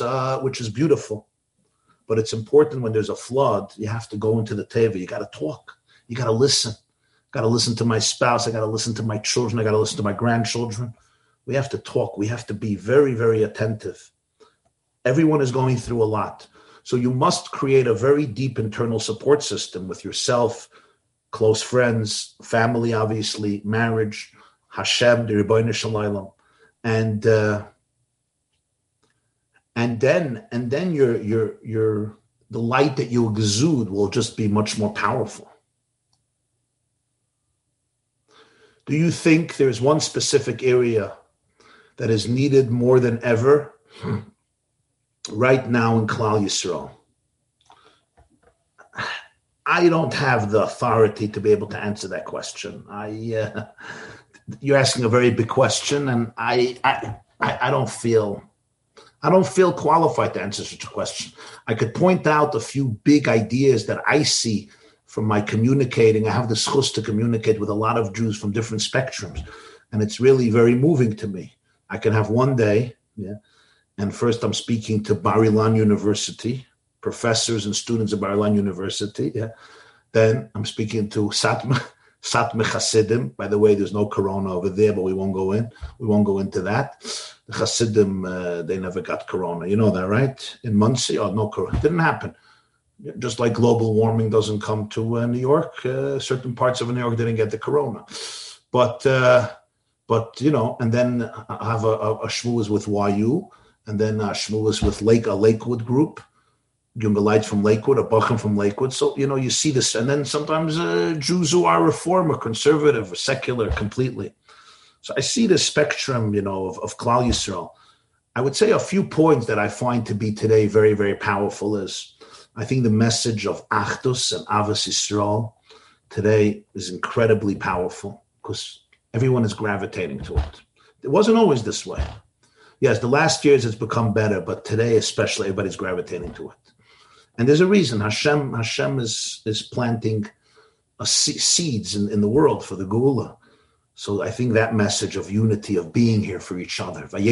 uh, which is beautiful. But it's important when there's a flood, you have to go into the teva. You got to talk. You got to listen. Got to listen to my spouse. I got to listen to my children. I got to listen to my grandchildren. We have to talk. We have to be very, very attentive. Everyone is going through a lot. So you must create a very deep internal support system with yourself, close friends, family, obviously, marriage, Hashem, the Ribono Shel Olam, and uh, and then and then your your your the light that you exude will just be much more powerful. Do you think there's one specific area that is needed more than ever right now in Klal Yisrael? I don't have the authority to be able to answer that question. I, uh, (laughs) you're asking a very big question, and I, I, I don't feel, I don't feel qualified to answer such a question. I could point out a few big ideas that I see from my communicating. I have the schus to communicate with a lot of Jews from different spectrums, and it's really very moving to me. I can have one day, yeah, and first I'm speaking to Bar Ilan University, professors and students at Bar-Ilan University. Yeah. Then I'm speaking to Satmar, Satmar Hasidim. By the way, there's no corona over there, but we won't go in. We won't go into that. The Hasidim, uh, they never got corona. You know that, right? In Monsey, oh, no corona. Didn't happen. Just like global warming doesn't come to uh, New York, uh, certain parts of New York didn't get the corona. But, uh, but you know, and then I have a, a, a with YU, and then a shmooze with Lake, a Lakewood group lights from Lakewood, a Bacham from Lakewood. So, you know, you see this. And then sometimes uh, Jews who are reform or conservative or secular completely. So I see the spectrum, you know, of, of Klal Yisrael. I would say a few points that I find to be today very, very powerful is I think the message of Achdus and Ahavas Yisrael today is incredibly powerful because everyone is gravitating to it. It wasn't always this way. Yes, the last years it's become better, but today especially everybody's gravitating to it. And there's a reason Hashem Hashem is is planting seeds in, in the world for the Geula. So I think that message of unity, of being here for each other. Got to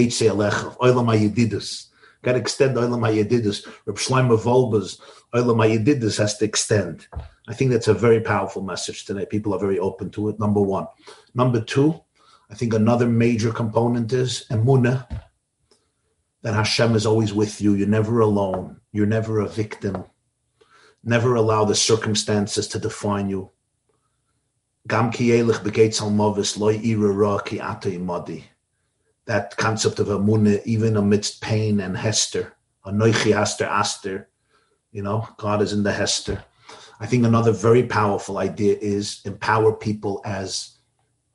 extend Olam HaYedidus. Reb Shlomo Wolbe's Olam HaYedidus has to extend. I think that's a very powerful message today. People are very open to it, number one. Number two, I think another major component is emunah, that Hashem is always with you. You're never alone. You're never a victim. Never allow the circumstances to define you. That concept of emunah, even amidst pain and hester, anoichi hester aster, you know, God is in the hester. I think another very powerful idea is empower people as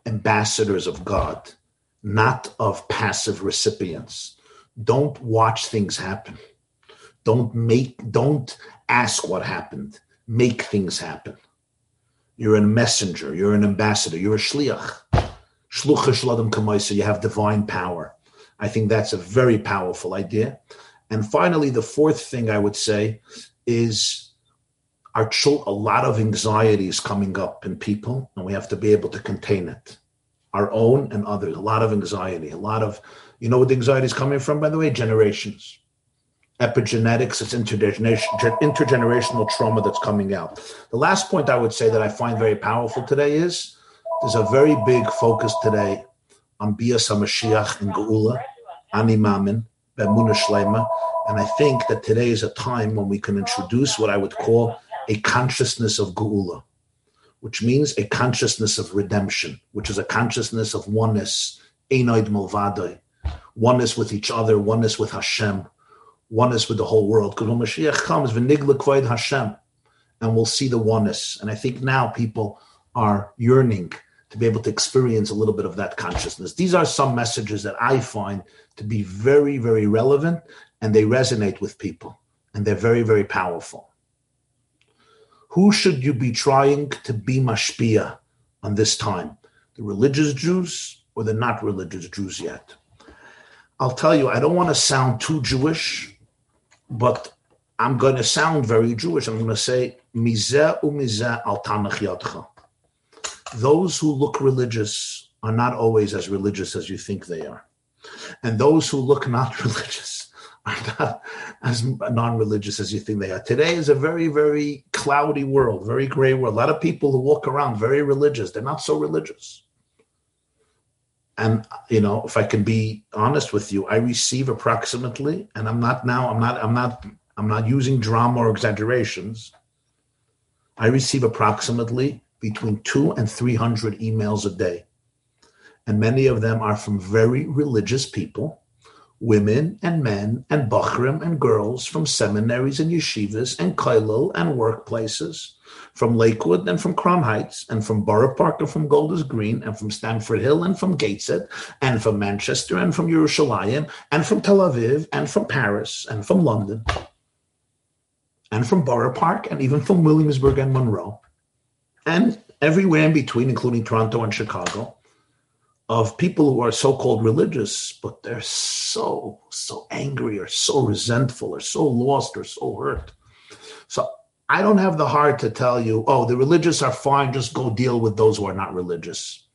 ambassadors of God, not of passive recipients don't watch things happen. Don't make, don't ask what happened. Make things happen. You're a messenger. You're an ambassador. You're a shliach. Shlucha shladam. You have divine power. I think that's a very powerful idea. And finally, the fourth thing I would say is our children, a lot of anxiety is coming up in people, and we have to be able to contain it. Our own and others. A lot of anxiety, a lot of you know what the anxiety is coming from, by the way? Generations. Epigenetics, it's intergenerational trauma that's coming out. The last point I would say that I find very powerful today is there's a very big focus today on Bias HaMashiach and Geula, Ani Maamin, Bemuna Shlema. And I think that today is a time when we can introduce what I would call a consciousness of Geula, which means a consciousness of redemption, which is a consciousness of oneness, Einoid Mulvadoi, oneness with each other, oneness with Hashem, oneness with the whole world. Because when Mashiach comes, v'nigla kvoid Hashem, and we'll see the oneness. And I think now people are yearning to be able to experience a little bit of that consciousness. These are some messages that I find to be very, very relevant, and they resonate with people, and they're very, very powerful. Who should you be trying to be mashpia on this time? The religious Jews or the not religious Jews yet? I'll tell you, I don't want to sound too Jewish, but I'm going to sound very Jewish. I'm going to say, Mizeh umizeh al yadcha. Those who look religious are not always as religious as you think they are. And those who look not (laughs) religious are not as non-religious as you think they are. Today is a very, very cloudy world, very gray world. A lot of people who walk around very religious, they're not so religious. And you know, if I can be honest with you, I receive approximately, and I'm not now, I'm not, I'm not, I'm not using drama or exaggerations. I receive approximately between two and three hundred emails a day. And many of them are from very religious people women and men and bachrim and girls from seminaries and yeshivas and kollel and workplaces, from Lakewood and from Crown Heights and from Borough Park and from Golders Green and from Stamford Hill and from Gateshead and from Manchester and from Yerushalayim and from Tel Aviv and from Paris and from London and from Borough Park and even from Williamsburg and Monroe and everywhere in between, including Toronto and Chicago of people who are so-called religious, but they're so so angry or so resentful or so lost or so hurt. So I don't have the heart to tell you, oh, the religious are fine. Just go deal with those who are not religious.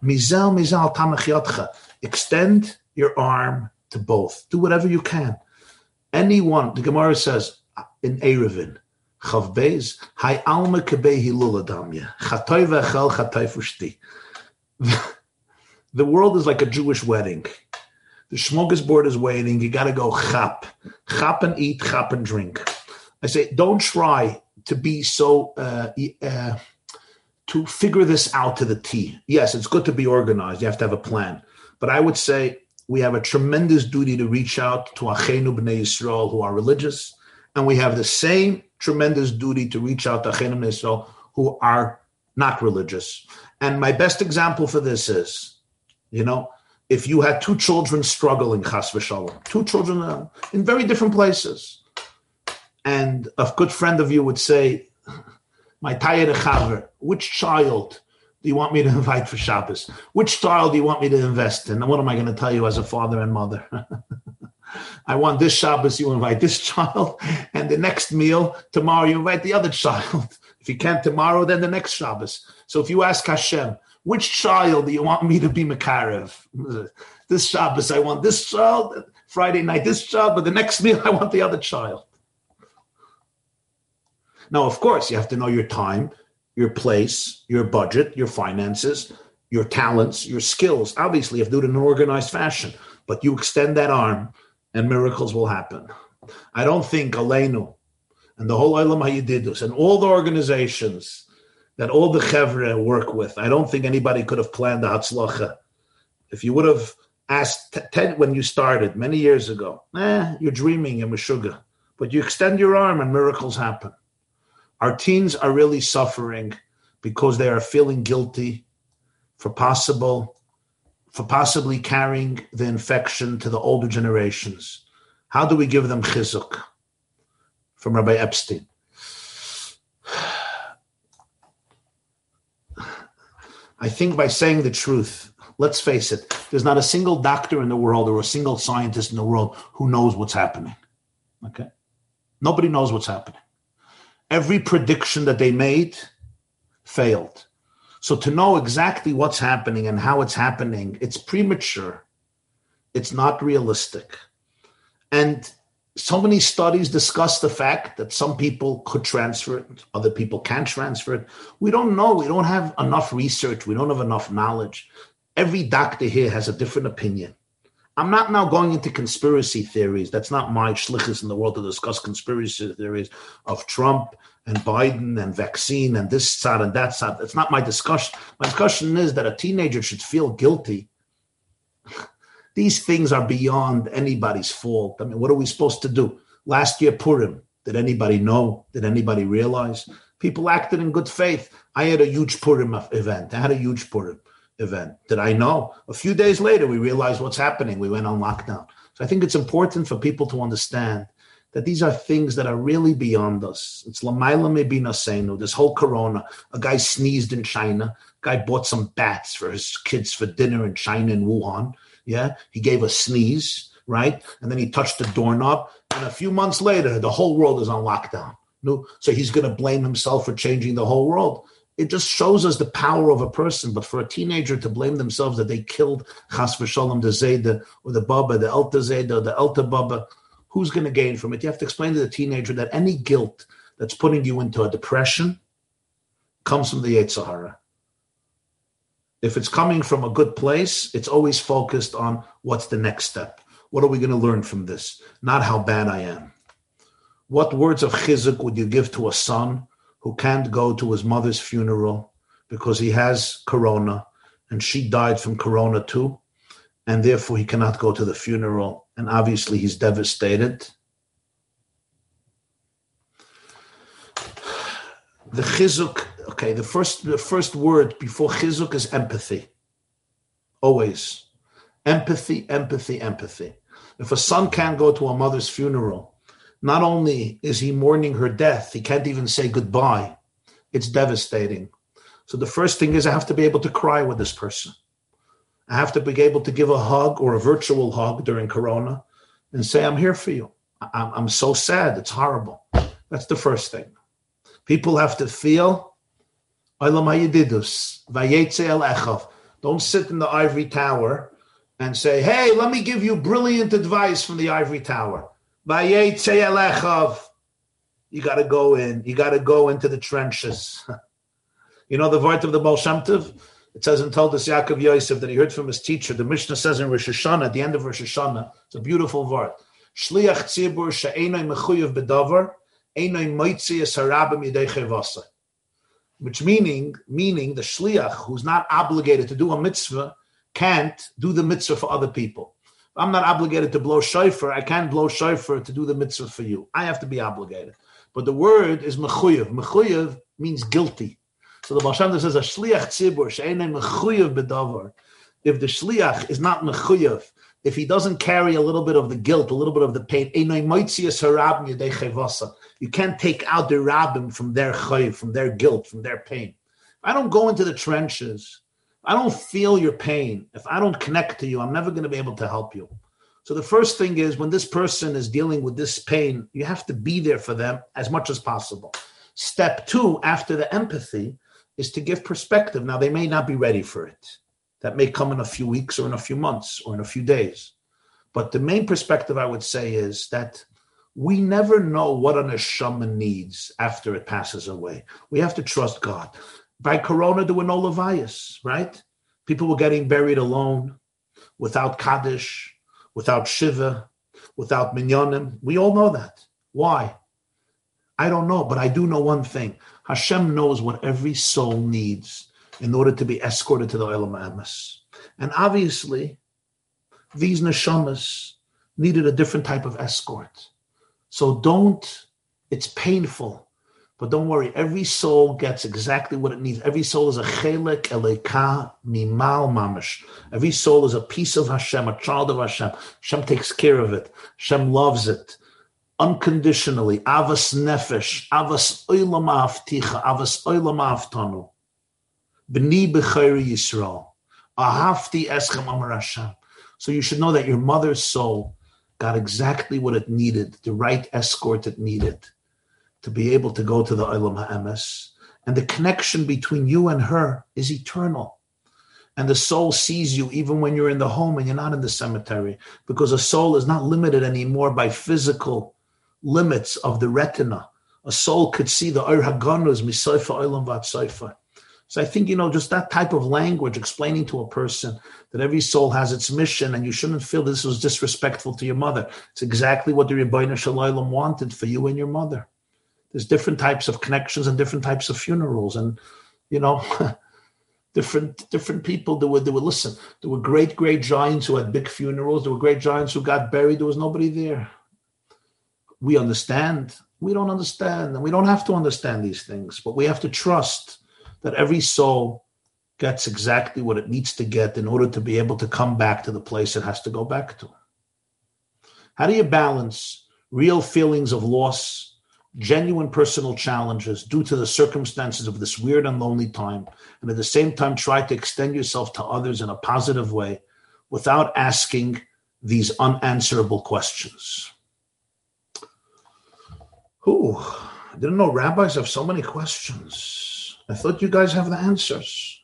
Mizel tamachyotcha. Extend your arm to both. Do whatever you can. Anyone, the Gemara says in Eruvin, Chav Beis, Hai alma kebei hiluladamya. Chatoy vechel chatoy (laughs) the world is like a Jewish wedding. The smorgasbord is waiting. You got to go chap, chap and eat, chap and drink. I say, don't try to be so uh, uh, to figure this out to the T. Yes, it's good to be organized. You have to have a plan, but I would say we have a tremendous duty to reach out to Achenu bnei Yisrael who are religious, and we have the same tremendous duty to reach out to Achenu Yisrael who are not religious. And my best example for this is you know, if you had two children struggling, chas v'shalom, two children in very different places, and a good friend of you would say, "My tayir chaver, which child do you want me to (laughs) invite for Shabbos? Which child do you want me to invest in? And what am I going to tell you as a father and mother?" (laughs) I want this Shabbos, you invite this child, and the next meal tomorrow you invite the other child. (laughs) If you can't tomorrow, then the next Shabbos. So if you ask Hashem, which child do you want me to be Makarev? This Shabbos, I want this child. Friday night, this child. But the next meal, I want the other child. Now, of course, you have to know your time, your place, your budget, your finances, your talents, your skills. Obviously, you have to do it in an organized fashion. But you extend that arm, and miracles will happen. I don't think Aleinu and the whole Olam Hayididus and all the organizations that all the chevra work with. I don't think anybody could have planned the Hatzlacha. If you would have asked t- ten, when you started many years ago, eh, you're dreaming, you're Meshuggah. But you extend your arm and miracles happen. Our teens are really suffering because they are feeling guilty for possible for possibly carrying the infection to the older generations. How do we give them chizuk? From Rabbi Epstein. I think by saying the truth, let's face it, there's not a single doctor in the world or a single scientist in the world who knows what's happening. Okay? Nobody knows what's happening. Every prediction that they made failed. So to know exactly what's happening and how it's happening, it's premature. It's not realistic. And so many studies discuss the fact that some people could transfer it, other people can't transfer it. We don't know. We don't have enough research. We don't have enough knowledge. Every doctor here has a different opinion. I'm not now going into conspiracy theories. That's not my shlichus in the world to discuss conspiracy theories of Trump and Biden and vaccine and this side and that side. That's not my discussion. My discussion is that a teenager should feel guilty these things are beyond anybody's fault. I mean, what are we supposed to do? Last year, Purim, did anybody know? Did anybody realize? People acted in good faith. I had a huge Purim event. I had a huge Purim event. Did I know? A few days later, we realized what's happening. We went on lockdown. So I think it's important for people to understand that these are things that are really beyond us. It's Lamaila Mebinasenu, this whole corona. A guy sneezed in China. Guy bought some bats for his kids for dinner in China in Wuhan. Yeah. He gave a sneeze, right? And then he touched the doorknob. And a few months later, the whole world is on lockdown. So he's going to blame himself for changing the whole world. It just shows us the power of a person. But for a teenager to blame themselves that they killed Chas v'shalom the Zayda or the Baba, the Elta Zayda, or the Elta Baba, who's going to gain from it? You have to explain to the teenager that any guilt that's putting you into a depression comes from the Yetzer Hara. If it's coming from a good place, it's always focused on what's the next step. What are we going to learn from this? Not how bad I am. What words of chizuk would you give to a son who can't go to his mother's funeral because he has corona and she died from corona too? and therefore he cannot go to the funeral, and obviously he's devastated. The chizuk, okay, the first the first word before chizuk is empathy. Always. Empathy, empathy, empathy. If a son can't go to a mother's funeral, not only is he mourning her death, he can't even say goodbye. It's devastating. So the first thing is I have to be able to cry with this person. I have to be able to give a hug or a virtual hug during Corona and say, I'm here for you. I'm, I'm so sad. It's horrible. That's the first thing. People have to feel, don't sit in the ivory tower and say, hey, let me give you brilliant advice from the ivory tower. You got to go in. You got to go into the trenches. (laughs) you know the word of the Baal Shem Tov? It says in Toldos Yaakov Yosef that he heard from his teacher. The Mishnah says in Rosh Hashanah, at the end of Rosh Hashanah, it's a beautiful word. Shliach tzibur she'enoi mechuyev bedavar, enoi moitzi es harabim yidei. Which meaning, meaning the shliach who's not obligated to do a mitzvah can't do the mitzvah for other people. I'm not obligated to blow shofar. I can't blow shofar to do the mitzvah for you. I have to be obligated. But the word is mechuyev. Mechuyev means guilty. So the Baal Shem says a shliach tzibur she'enei mechuyev bedavar. If the shliach is not mechuyev, if he doesn't carry a little bit of the guilt, a little bit of the pain, you can't take out the rabbim from their chayiv, from their guilt, from their pain. If I don't go into the trenches, I don't feel your pain. If I don't connect to you, I'm never going to be able to help you. So the first thing is when this person is dealing with this pain, you have to be there for them as much as possible. Step two, after the empathy, is to give perspective. Now, they may not be ready for it. That may come in a few weeks or in a few months or in a few days. But the main perspective I would say is that we never know what an neshama needs after it passes away. We have to trust God. By Corona, there were no levias, right? People were getting buried alone, without Kaddish, without Shiva, without Minyanim. We all know that. Why? I don't know, but I do know one thing. Hashem knows what every soul needs in order to be escorted to the Olam HaEmes. And obviously, these neshamas needed a different type of escort. So don't, it's painful, but don't worry. Every soul gets exactly what it needs. Every soul is a chelek eleka mimal mamish. Every soul is a piece of Hashem, a child of Hashem. Hashem takes care of it. Hashem loves it unconditionally. Avas nefesh, avas oilam avticha, avas oilam avtanu. B'ni b'chayri Yisrael. Ahafti eschem amar Hashem. So you should know that your mother's soul got exactly what it needed, the right escort it needed to be able to go to the Olam HaEmes. And the connection between you and her is eternal. And the soul sees you even when you're in the home and you're not in the cemetery, because a soul is not limited anymore by physical limits of the retina. A soul could see the Ur Haganuz, Misaifa Olam Vatsaifa. So I think, you know, just that type of language explaining to a person that every soul has its mission and you shouldn't feel this was disrespectful to your mother. It's exactly what the Ribono Shel Olam wanted for you and your mother. There's different types of connections and different types of funerals. And, you know, (laughs) different different people that would, that would listen. There were great, great giants who had big funerals. There were great giants who got buried. There was nobody there we understand. We don't understand, and we don't have to understand these things, but we have to trust that every soul gets exactly what it needs to get in order to be able to come back to the place it has to go back to. How do you balance real feelings of loss, genuine personal challenges due to the circumstances of this weird and lonely time, and at the same time try to extend yourself to others in a positive way without asking these unanswerable questions. Who? I didn't know rabbis have so many questions. I thought you guys have the answers.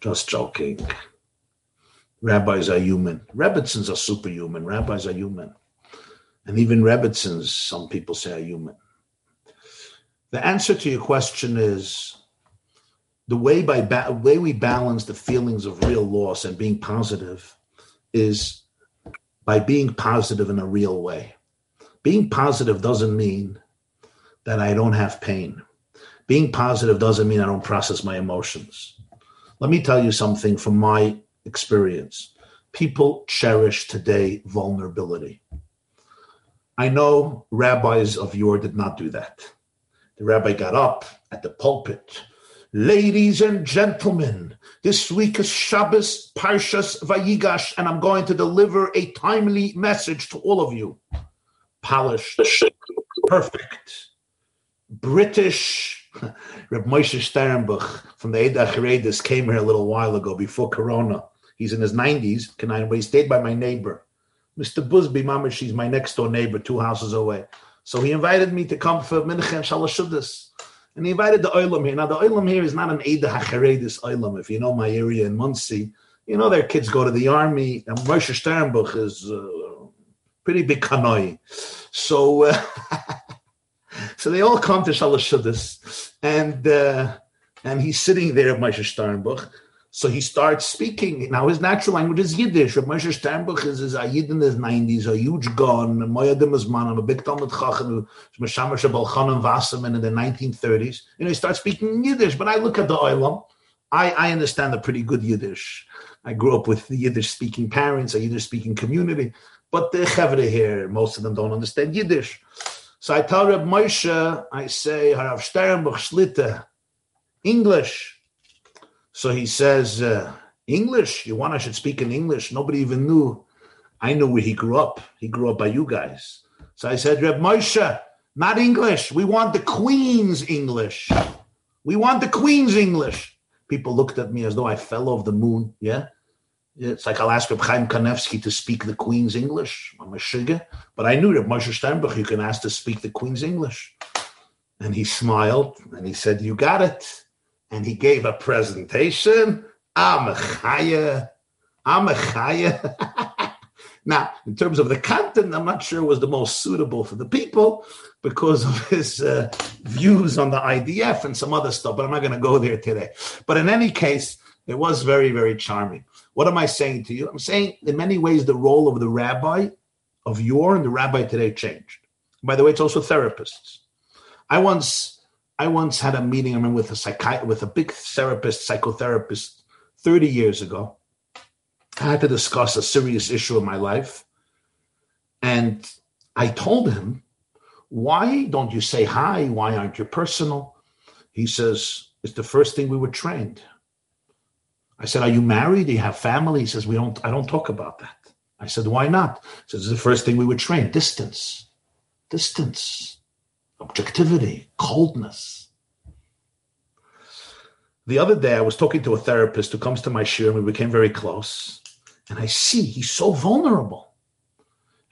Just joking. Rabbis are human. Rebbitzins are superhuman. Rabbis are human. And even Rebbitzins, some people say, are human. The answer to your question is the way by ba- way we balance the feelings of real loss and being positive is by being positive in a real way. Being positive doesn't mean that I don't have pain. Being positive doesn't mean I don't process my emotions. Let me tell you something from my experience. People cherish today vulnerability. I know rabbis of yore did not do that. The rabbi got up at the pulpit. Ladies and gentlemen, this week is Shabbos Parshas Vayigash, and I'm going to deliver a timely message to all of you. Polished, perfect, British. (laughs) Reb Moshe Sternbuch from the Eidah Haredis came here a little while ago before Corona. He's in his 90s, but he stayed by my neighbor. Mr. Busby Mamish, he's my next door neighbor, two houses away. So he invited me to come for Mincha and Shalashuddis. And he invited the Oilam here. Now, the Oilam here is not an Eidah HaCharedis Oilam. If you know my area in Monsey, you know their kids go to the army. And Moshe Sternbuch is uh, pretty big kanoi. So, uh, (laughs) so they all come to Shalashuddis. And, uh, and he's sitting there at Moshe Sternbuch. So he starts speaking. Now his natural language is Yiddish. Rav Moshe Sternbuch is, is a Yid in the 90s, a huge gun, Moyadim is man, a big Talmud Chacham, Meshamash Vasserman in the 1930s. You know, he starts speaking Yiddish. But I look at the Oilam, I, I understand a pretty good Yiddish. I grew up with Yiddish speaking parents, a Yiddish speaking community. But the Chevre here, most of them don't understand Yiddish. So I tell Reb Moshe, I say, Harav Sternbuch Shlita, English. So he says, uh, English, you want I should speak in English? Nobody even knew. I knew where he grew up. He grew up by you guys. So I said, Reb Moshe, not English. We want the Queen's English. We want the Queen's English. People looked at me as though I fell off the moon. Yeah. It's like I'll ask Reb Chaim Kanevsky to speak the Queen's English. I'm a sugar. But I knew Reb Moshe Sternbuch, you can ask to speak the Queen's English. And he smiled and he said, You got it and he gave a presentation. I'm a chaya. I'm a chaya. (laughs) now, in terms of the content, I'm not sure was the most suitable for the people because of his uh, views on the IDF and some other stuff, but I'm not going to go there today. But in any case, it was very, very charming. What am I saying to you? I'm saying in many ways the role of the rabbi of yore and the rabbi today changed. By the way, it's also therapists. I once I once had a meeting, I remember, with a psychi- with a big therapist, psychotherapist, 30 years ago. I had to discuss a serious issue in my life. And I told him, Why don't you say hi? Why aren't you personal? He says, It's the first thing we were trained. I said, Are you married? Do you have family? He says, We don't, I don't talk about that. I said, Why not? He says, It's the first thing we were trained. Distance. Distance objectivity, coldness. The other day, I was talking to a therapist who comes to my shiur, and we became very close. And I see he's so vulnerable.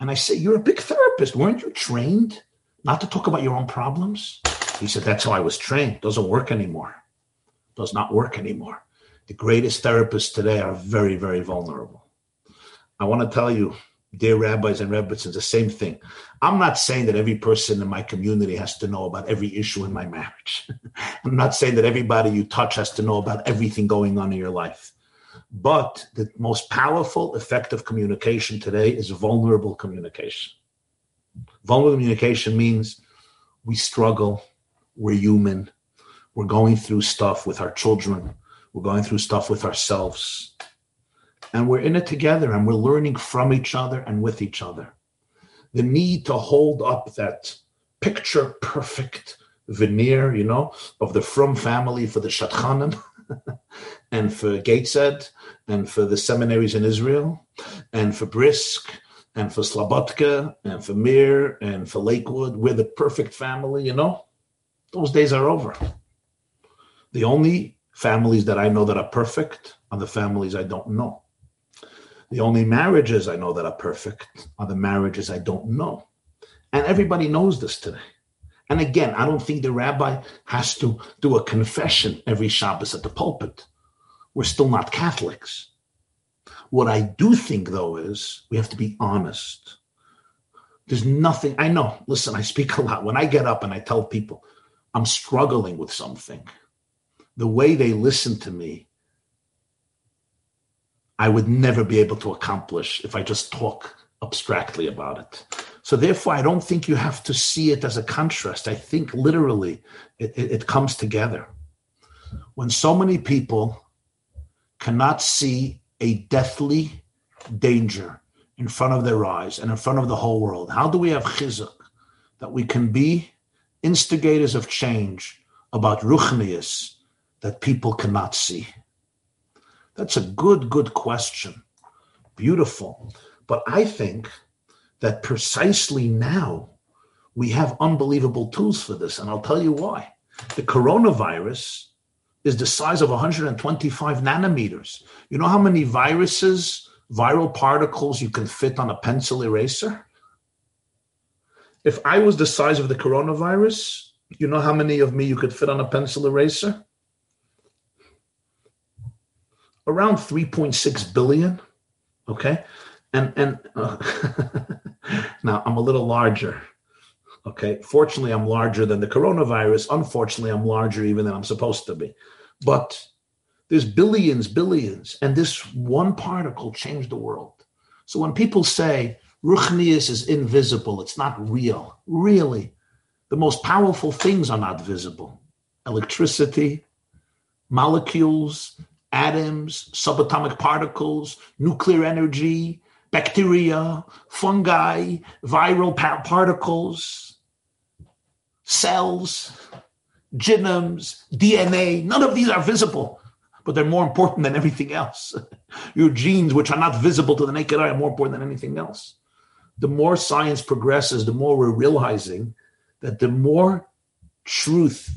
And I say, You're a big therapist. Weren't you trained not to talk about your own problems? He said, That's how I was trained. Doesn't work anymore. Does not work anymore. The greatest therapists today are very, very vulnerable. I want to tell you, dear rabbis and rabbis, it's the same thing. I'm not saying that every person in my community has to know about every issue in my marriage. (laughs) I'm not saying that everybody you touch has to know about everything going on in your life. But the most powerful, effective communication today is vulnerable communication. Vulnerable communication means we struggle, we're human, we're going through stuff with our children, we're going through stuff with ourselves and we're in it together and we're learning from each other and with each other. The need to hold up that picture perfect veneer, you know, of the Frum family for the Shadchanim (laughs) and for Gateshead and for the seminaries in Israel and for Brisk and for Slobodka and for Mir and for Lakewood. We're the perfect family, you know? Those days are over. The only families that I know that are perfect are the families I don't know. The only marriages I know that are perfect are the marriages I don't know. And everybody knows this today. And again, I don't think the rabbi has to do a confession every Shabbos at the pulpit. We're still not Catholics. What I do think, though, is we have to be honest. There's nothing, I know, listen, I speak a lot. When I get up and I tell people I'm struggling with something, the way they listen to me, I would never be able to accomplish if I just talk abstractly about it. So therefore, I don't think you have to see it as a contrast. I think literally it, it, it comes together. When so many people cannot see a deathly danger in front of their eyes and in front of the whole world? How do we have chizuk that we can be instigators of change about ruchnius that people cannot see? That's a good, good question. Beautiful. But I think that precisely now we have unbelievable tools for this. And I'll tell you why. The coronavirus is the size of 125 nanometers. You know how many viruses, viral particles you can fit on a pencil eraser? If I was the size of the coronavirus, you know how many of me you could fit on a pencil eraser? Around 3.6 billion. Okay. And and uh, (laughs) now I'm a little larger. Okay. Fortunately, I'm larger than the coronavirus. Unfortunately, I'm larger even than I'm supposed to be. But there's billions, billions, and this one particle changed the world. So when people say Ruchnius is invisible, it's not real. Really, the most powerful things are not visible electricity, molecules, atoms, subatomic particles, nuclear energy, bacteria, fungi, viral particles, cells genomes, DNA, none of these are visible, but they're more important than everything else. (laughs) Your genes, which are not visible to the naked eye, are more important than anything else. The more science progresses, the more we're realizing that the more truth,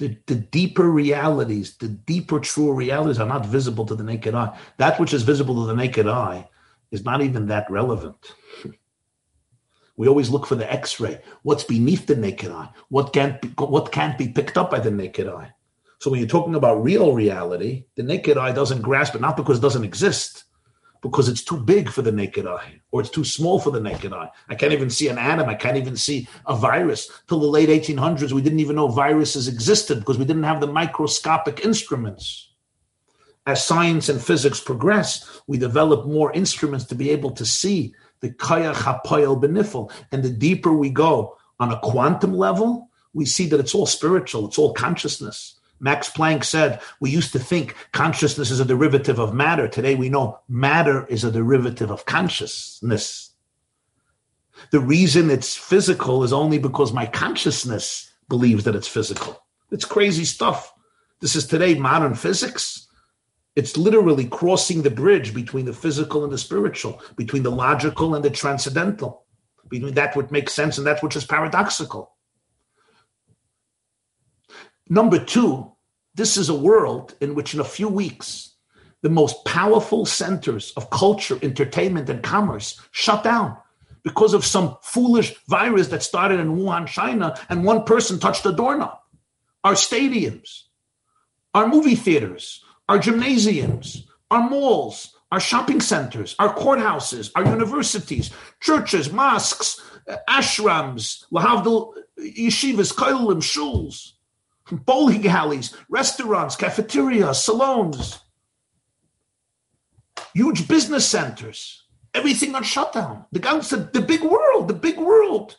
the, the deeper realities, the deeper, true realities are not visible to the naked eye. That which is visible to the naked eye is not even that relevant. We always look for the X-ray. What's beneath the naked eye? What can't be, what can't be picked up by the naked eye? So when you're talking about real reality, the naked eye doesn't grasp it not because it doesn't exist, because it's too big for the naked eye or it's too small for the naked eye. I can't even see an atom. I can't even see a virus. Till the late 1800s, we didn't even know viruses existed because we didn't have the microscopic instruments. As science and physics progress, we develop more instruments to be able to see the kaya hapoyel benifel. And the deeper we go on a quantum level, we see that it's all spiritual, it's all consciousness. Max Planck said, We used to think consciousness is a derivative of matter. Today we know matter is a derivative of consciousness. The reason it's physical is only because my consciousness believes that it's physical. It's crazy stuff. This is today modern physics. It's literally crossing the bridge between the physical and the spiritual, between the logical and the transcendental, between that which makes sense and that which is paradoxical. Number two, this is a world in which, in a few weeks, the most powerful centers of culture, entertainment, and commerce shut down because of some foolish virus that started in Wuhan, China, and one person touched a doorknob. Our stadiums, our movie theaters, our gymnasiums, our malls, our shopping centers, our courthouses, our universities, churches, mosques, ashrams, lahavdil, yeshivas, koilim, shuls, bowling alleys, restaurants, cafeterias, salons, huge business centers, everything on shutdown. The said, the big world, the big world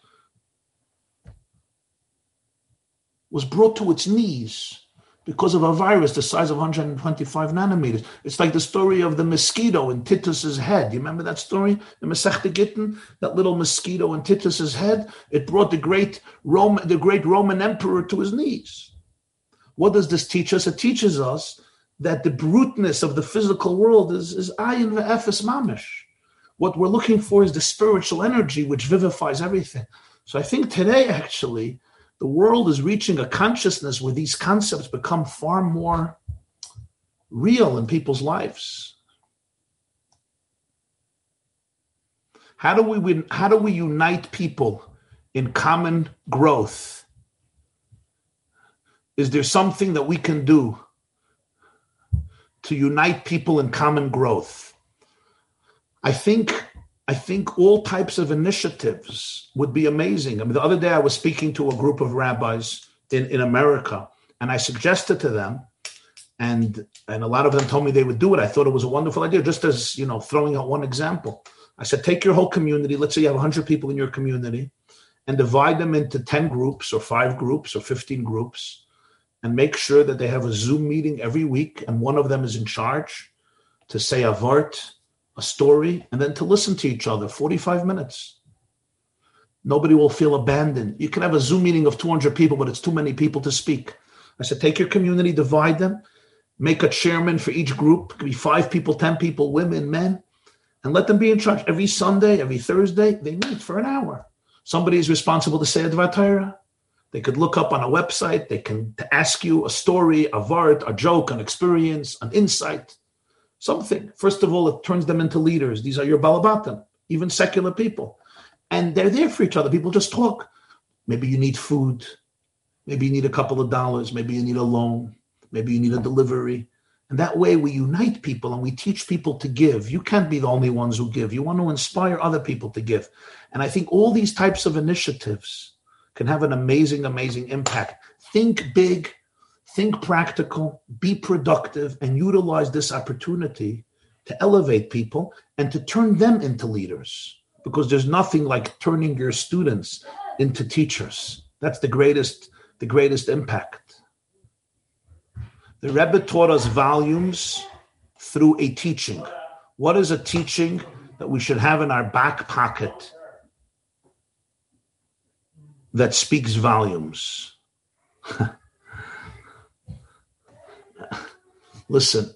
was brought to its knees because of a virus the size of 125 nanometers. It's like the story of the mosquito in Titus's head. You remember that story? The Masechta Gittin, that little mosquito in Titus's head. It brought the great Roman, the great Roman emperor to his knees. What does this teach us? It teaches us that the bruteness of the physical world is, is ayin ve'efes mamish. What we're looking for is the spiritual energy which vivifies everything. So I think today, actually, the world is reaching a consciousness where these concepts become far more real in people's lives. How do we how do we unite people in common growth? Is there something that we can do to unite people in common growth? I think I think all types of initiatives would be amazing. I mean, the other day I was speaking to a group of rabbis in, in America, and I suggested to them, and and a lot of them told me they would do it. I thought it was a wonderful idea, just as you know, throwing out one example. I said, take your whole community. Let's say you have 100 people in your community and divide them into 10 groups or five groups or 15 groups and make sure that they have a Zoom meeting every week and one of them is in charge to say a vart, a story, and then to listen to each other 45 minutes. Nobody will feel abandoned. You can have a Zoom meeting of 200 people, but it's too many people to speak. I said, take your community, divide them, make a chairman for each group. It could be five people, 10 people, women, men and let them be in charge. Every Sunday, every Thursday, they meet for an hour. Somebody is responsible to say Advat Torah. They could look up on a website. They can ask you a story, a vart, a joke, an experience, an insight, something. First of all, it turns them into leaders. These are your balabatim, even secular people. And they're there for each other. People just talk. Maybe you need food. Maybe you need a couple of dollars. Maybe you need a loan. Maybe you need a delivery. And that way we unite people and we teach people to give. You can't be the only ones who give. You want to inspire other people to give. And I think all these types of initiatives can have an amazing, amazing impact. Think big, think practical, be productive, and utilize this opportunity to elevate people and to turn them into leaders. Because there's nothing like turning your students into teachers. That's the greatest, the greatest impact. The Rebbe taught us volumes through a teaching. What is a teaching that we should have in our back pocket that speaks volumes? (laughs) Listen,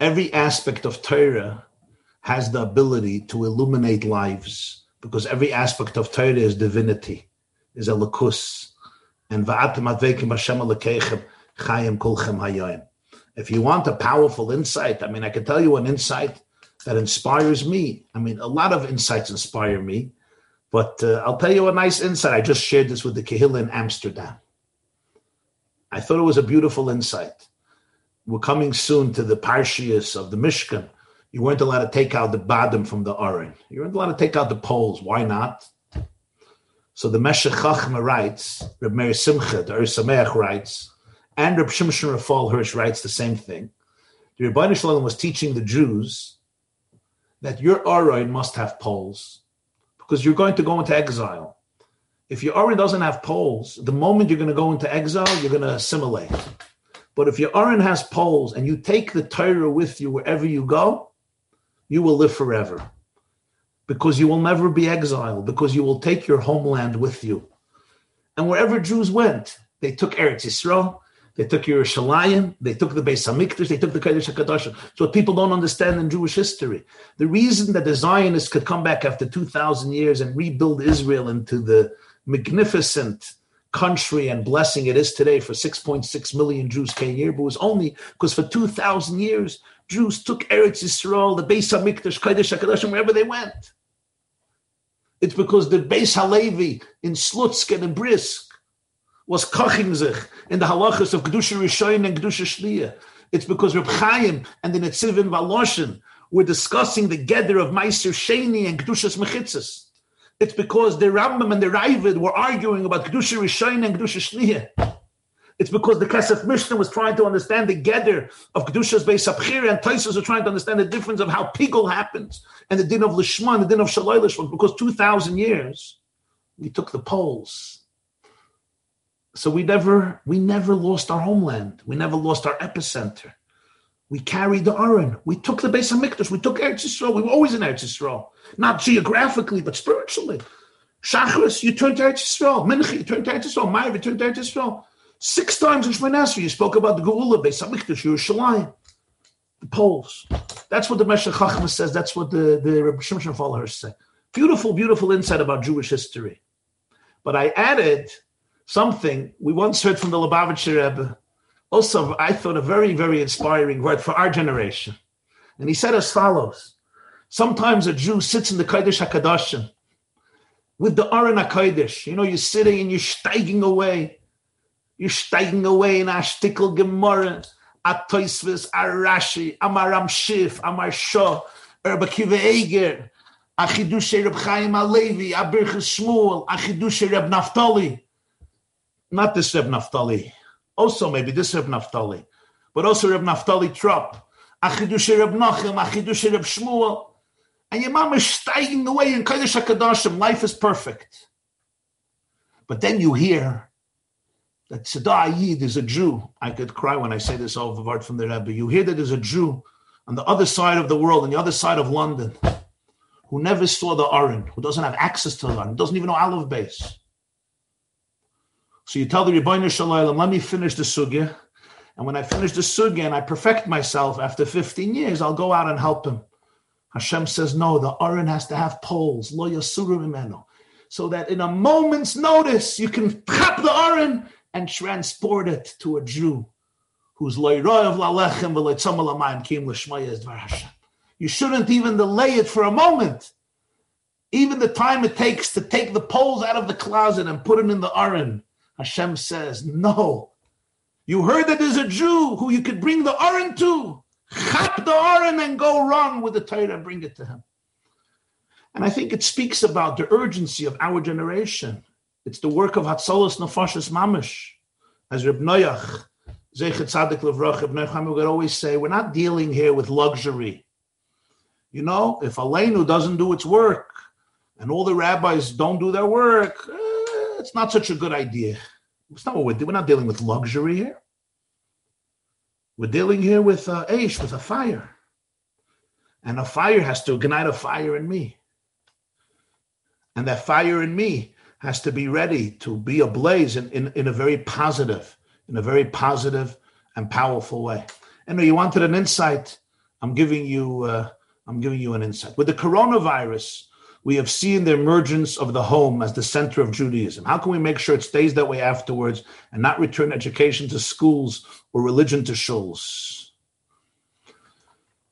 every aspect of Torah has the ability to illuminate lives because every aspect of Torah is divinity, is a lakus. And if you want a powerful insight, I mean, I can tell you an insight that inspires me. I mean, a lot of insights inspire me, but uh, I'll tell you a nice insight. I just shared this with the Kehillah in Amsterdam. I thought it was a beautiful insight. We're coming soon to the Parshias of the Mishkan. You weren't allowed to take out the Badim from the Aron. You weren't allowed to take out the poles. Why not? So the Meshech Chachma writes, Reb Meir Simcha, the Ur writes, and Reb Shimshon Raphael Hirsch writes the same thing. The Ribono Shel Olam was teaching the Jews that your Aron must have poles because you're going to go into exile. If your Aron doesn't have poles, the moment you're going to go into exile, you're going to assimilate. But if your Aron has poles and you take the Torah with you wherever you go, you will live forever because you will never be exiled, because you will take your homeland with you. And wherever Jews went, they took Eretz Yisrael, they took Yerushalayim, they took the Beis Hamikdash, they took the Kodesh HaKadosh. So what people don't understand in Jewish history, the reason that the Zionists could come back after 2,000 years and rebuild Israel into the magnificent country and blessing it is today for 6.6 million Jews came here, but was only because for 2,000 years, Jews took Eretz Yisrael, the Beis Hamikdash, Kodesh HaKadosh, wherever they went. It's because the Beis Halevi in Slutsk and in Brisk was koching sich in the halachas of Kedusha Rishoyin and Kedusha Shliya. It's because Reb Chaim and the Netzivim Volozhin were discussing the gather of Meiser Sheni and Kedushas Mechitzas. It's because the Rambam and the Raavad were arguing about Kedusha Rishoyin and Kedusha Shliya. It's because the Kesef Mishnah was trying to understand the gather of Kedushas Beis Abchir and Taisus are trying to understand the difference of how Pigul happens and the din of Lishman, the din of Shalai because 2,000 years we took the poles so we never we never lost our homeland. We never lost our epicenter. We carried the Aron. We took the Beis Hamikdash. We took Eretz Yisrael. We were always in Eretz Yisrael, not geographically but spiritually. Shachris, you turned to Eretz Yisrael. Mincha, you turned to Eretz Yisrael. Ma'ariv, you turned to Eretz Yisrael. Six times in Shemon you spoke about the Geula, Beis Hamikdash, Yerushalayim, the Poles. That's what the Meshech Chachma says. That's what the, the Reb Shimshon followers say. Beautiful, beautiful insight about Jewish history. But I added something we once heard from the Lubavitcher Rebbe. Also, I thought a very, very inspiring word for our generation. And he said as follows Sometimes a Jew sits in the Kodesh HaKadoshim with the Aron HaKodesh. You know, you're sitting and you're steiging away. You're steiging away in Ashtikal Gemara, Atoisvis, Arashi, Amaram Shif, Amar Shah, Erba Kiva Eger, Achidushe Reb Chaim Alevi, Abirchus Shmuel, Achidushe Reb Naftali. Not this Reb Naftali. Also, maybe this Reb Naftali, but also Reb Naftali Trop, Achidushe Reb Nachim, Achidushe Reb Shmuel. And your mom is steiging away in Kodesh HaKadoshim. Life is perfect. But then you hear that Tzedar Yid is a Jew. I could cry when I say this over word from the Rebbe. You hear that there's a Jew on the other side of the world, on the other side of London, who never saw the Aron, who doesn't have access to the Aron, doesn't even know Aleph Beis. So you tell the Ribono Shel Olam, let me finish the sugya. And when I finish the sugya and I perfect myself after 15 years, I'll go out and help him. Hashem says, no, the Aron has to have poles, lo yasuru imeno, so that in a moment's notice you can tap the Aron and transport it to a Jew who's loyroy lalechem v'leitzam kim l'shmaya Hashem. You shouldn't even delay it for a moment. Even the time it takes to take the poles out of the closet and put them in the Aron, Hashem says, no. You heard that there's a Jew who you could bring the Aron to. Chap the Aron and go run with the Torah and bring it to him. And I think it speaks about the urgency of our generation. It's the work of Hatzalos Nefashis Mamish. As Reb Noach, Zechet Tzadik Levrach, Reb Noach would always say, we're not dealing here with luxury. You know, if Aleinu doesn't do its work and all the rabbis don't do their work, eh, it's not such a good idea. It's not what we're doing. We're not dealing with luxury here. We're dealing here with uh, Aish, with a fire. And a fire has to ignite a fire in me. And that fire in me has to be ready to be ablaze in, in, in a very positive, in a very positive and powerful way. And you wanted an insight. I'm giving you uh, I'm giving you an insight. With the coronavirus, we have seen the emergence of the home as the center of Judaism. How can we make sure it stays that way afterwards and not return education to schools or religion to shuls?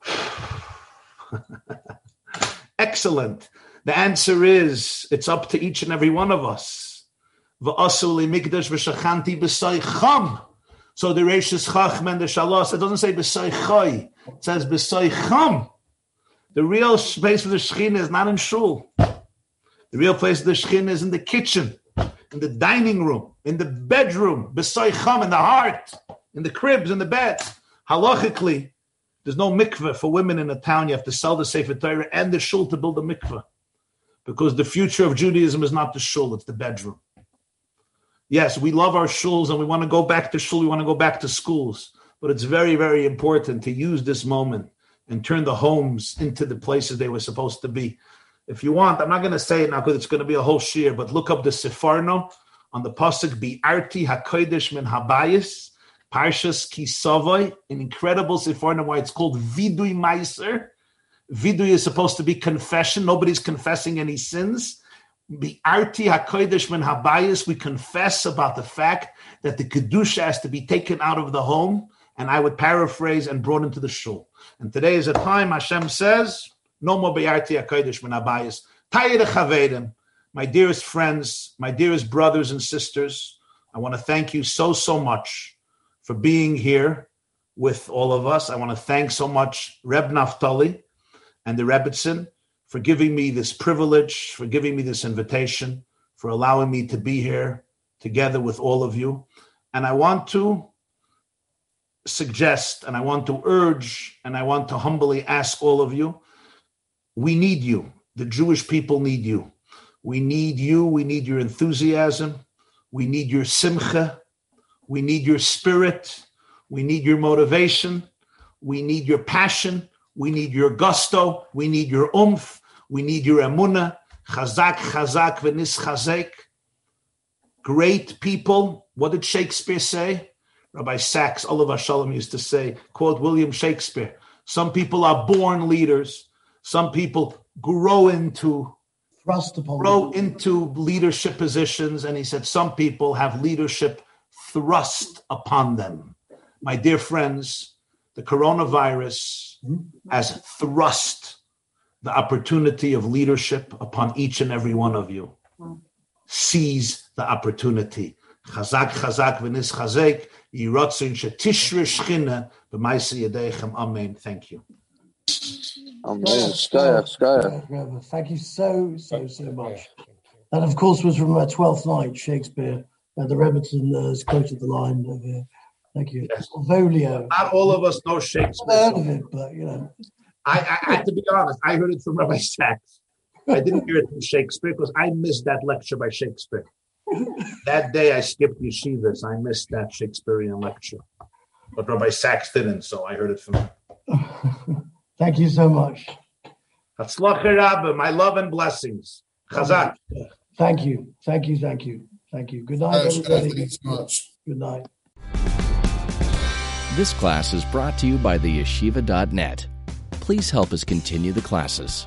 (sighs) Excellent. The answer is it's up to each and every one of us. So the Reishis Chacham and the Shalos, it doesn't say B'sai Chai, it says B'sai Cham. The real space for the Shekhinah is not in shul. The real place of the Shekhinah is in the kitchen, in the dining room, in the bedroom, beside Chum, in the heart, in the cribs, in the beds. Halachically, there's no mikveh for women in a town. You have to sell the Sefer Torah and the shul to build a mikveh. Because the future of Judaism is not the shul, it's the bedroom. Yes, we love our shuls and we want to go back to shul, we want to go back to schools. But it's very, very important to use this moment and turn the homes into the places they were supposed to be. If you want, I'm not going to say it now because it's going to be a whole shear, but look up the Sforno on the pasuk Be Arti Hakodesh Min Habayis, Parshas Kisavoy, an incredible Sforno why it's called Vidui Meiser. Vidui is supposed to be confession. Nobody's confessing any sins. Be Arti Hakodesh Min Habayis, we confess about the fact that the Kedusha has to be taken out of the home, and I would paraphrase and brought into the shul. And today is a time Hashem says, no more Bayarti HaKodesh Menabayas. Tayir Chavedim, my dearest friends, my dearest brothers and sisters, I want to thank you so, so much for being here with all of us. I want to thank so much Reb Naftali and the Rebbitzin for giving me this privilege, for giving me this invitation, for allowing me to be here together with all of you. And I want to suggest and I want to urge and I want to humbly ask all of you we need you. The Jewish people need you. We need you. We need your enthusiasm. We need your simcha. We need your spirit. We need your motivation. We need your passion. We need your gusto. We need your umph. We need your emuna. Chazak, chazak, v'nis chazek. Great people. What did Shakespeare say? Rabbi Sacks, alav hashalom used to say, quote William Shakespeare, Some people are born leaders. Some people grow into Thrust upon grow them. into leadership positions. And he said some people have leadership thrust upon them. My dear friends, the coronavirus hmm? has thrust the opportunity of leadership upon each and every one of you. Seize the opportunity. Chazak, chazak, v'nis chazek, yirotzin shetishre shchina, b'maisi yadeichem. Amen. Thank you. Amen. Skaya, Skaya. Rabbi, Thank you so, so, so much. That, of course, was from uh, Twelfth Night, Shakespeare. Uh, the Remington uh, has quoted the line of, uh, thank you, Yes. Volio. Not all of us know I've Shakespeare. heard of it, but, you know, I, I, I have to be honest. I heard it from Rabbi Sacks. I didn't hear it from Shakespeare because I missed that lecture by Shakespeare. That day I skipped yeshivas. I missed that Shakespearean lecture, but Rabbi Sacks didn't, so I heard it from him. (laughs) thank you so much. Hatzlacha Rabba, my love and blessings. Chazak. Thank you, thank you, thank you, thank you. Good night, Thanks, everybody. thanks much. Good night. This class is brought to you by the yeshiva.net. Please help us continue the classes.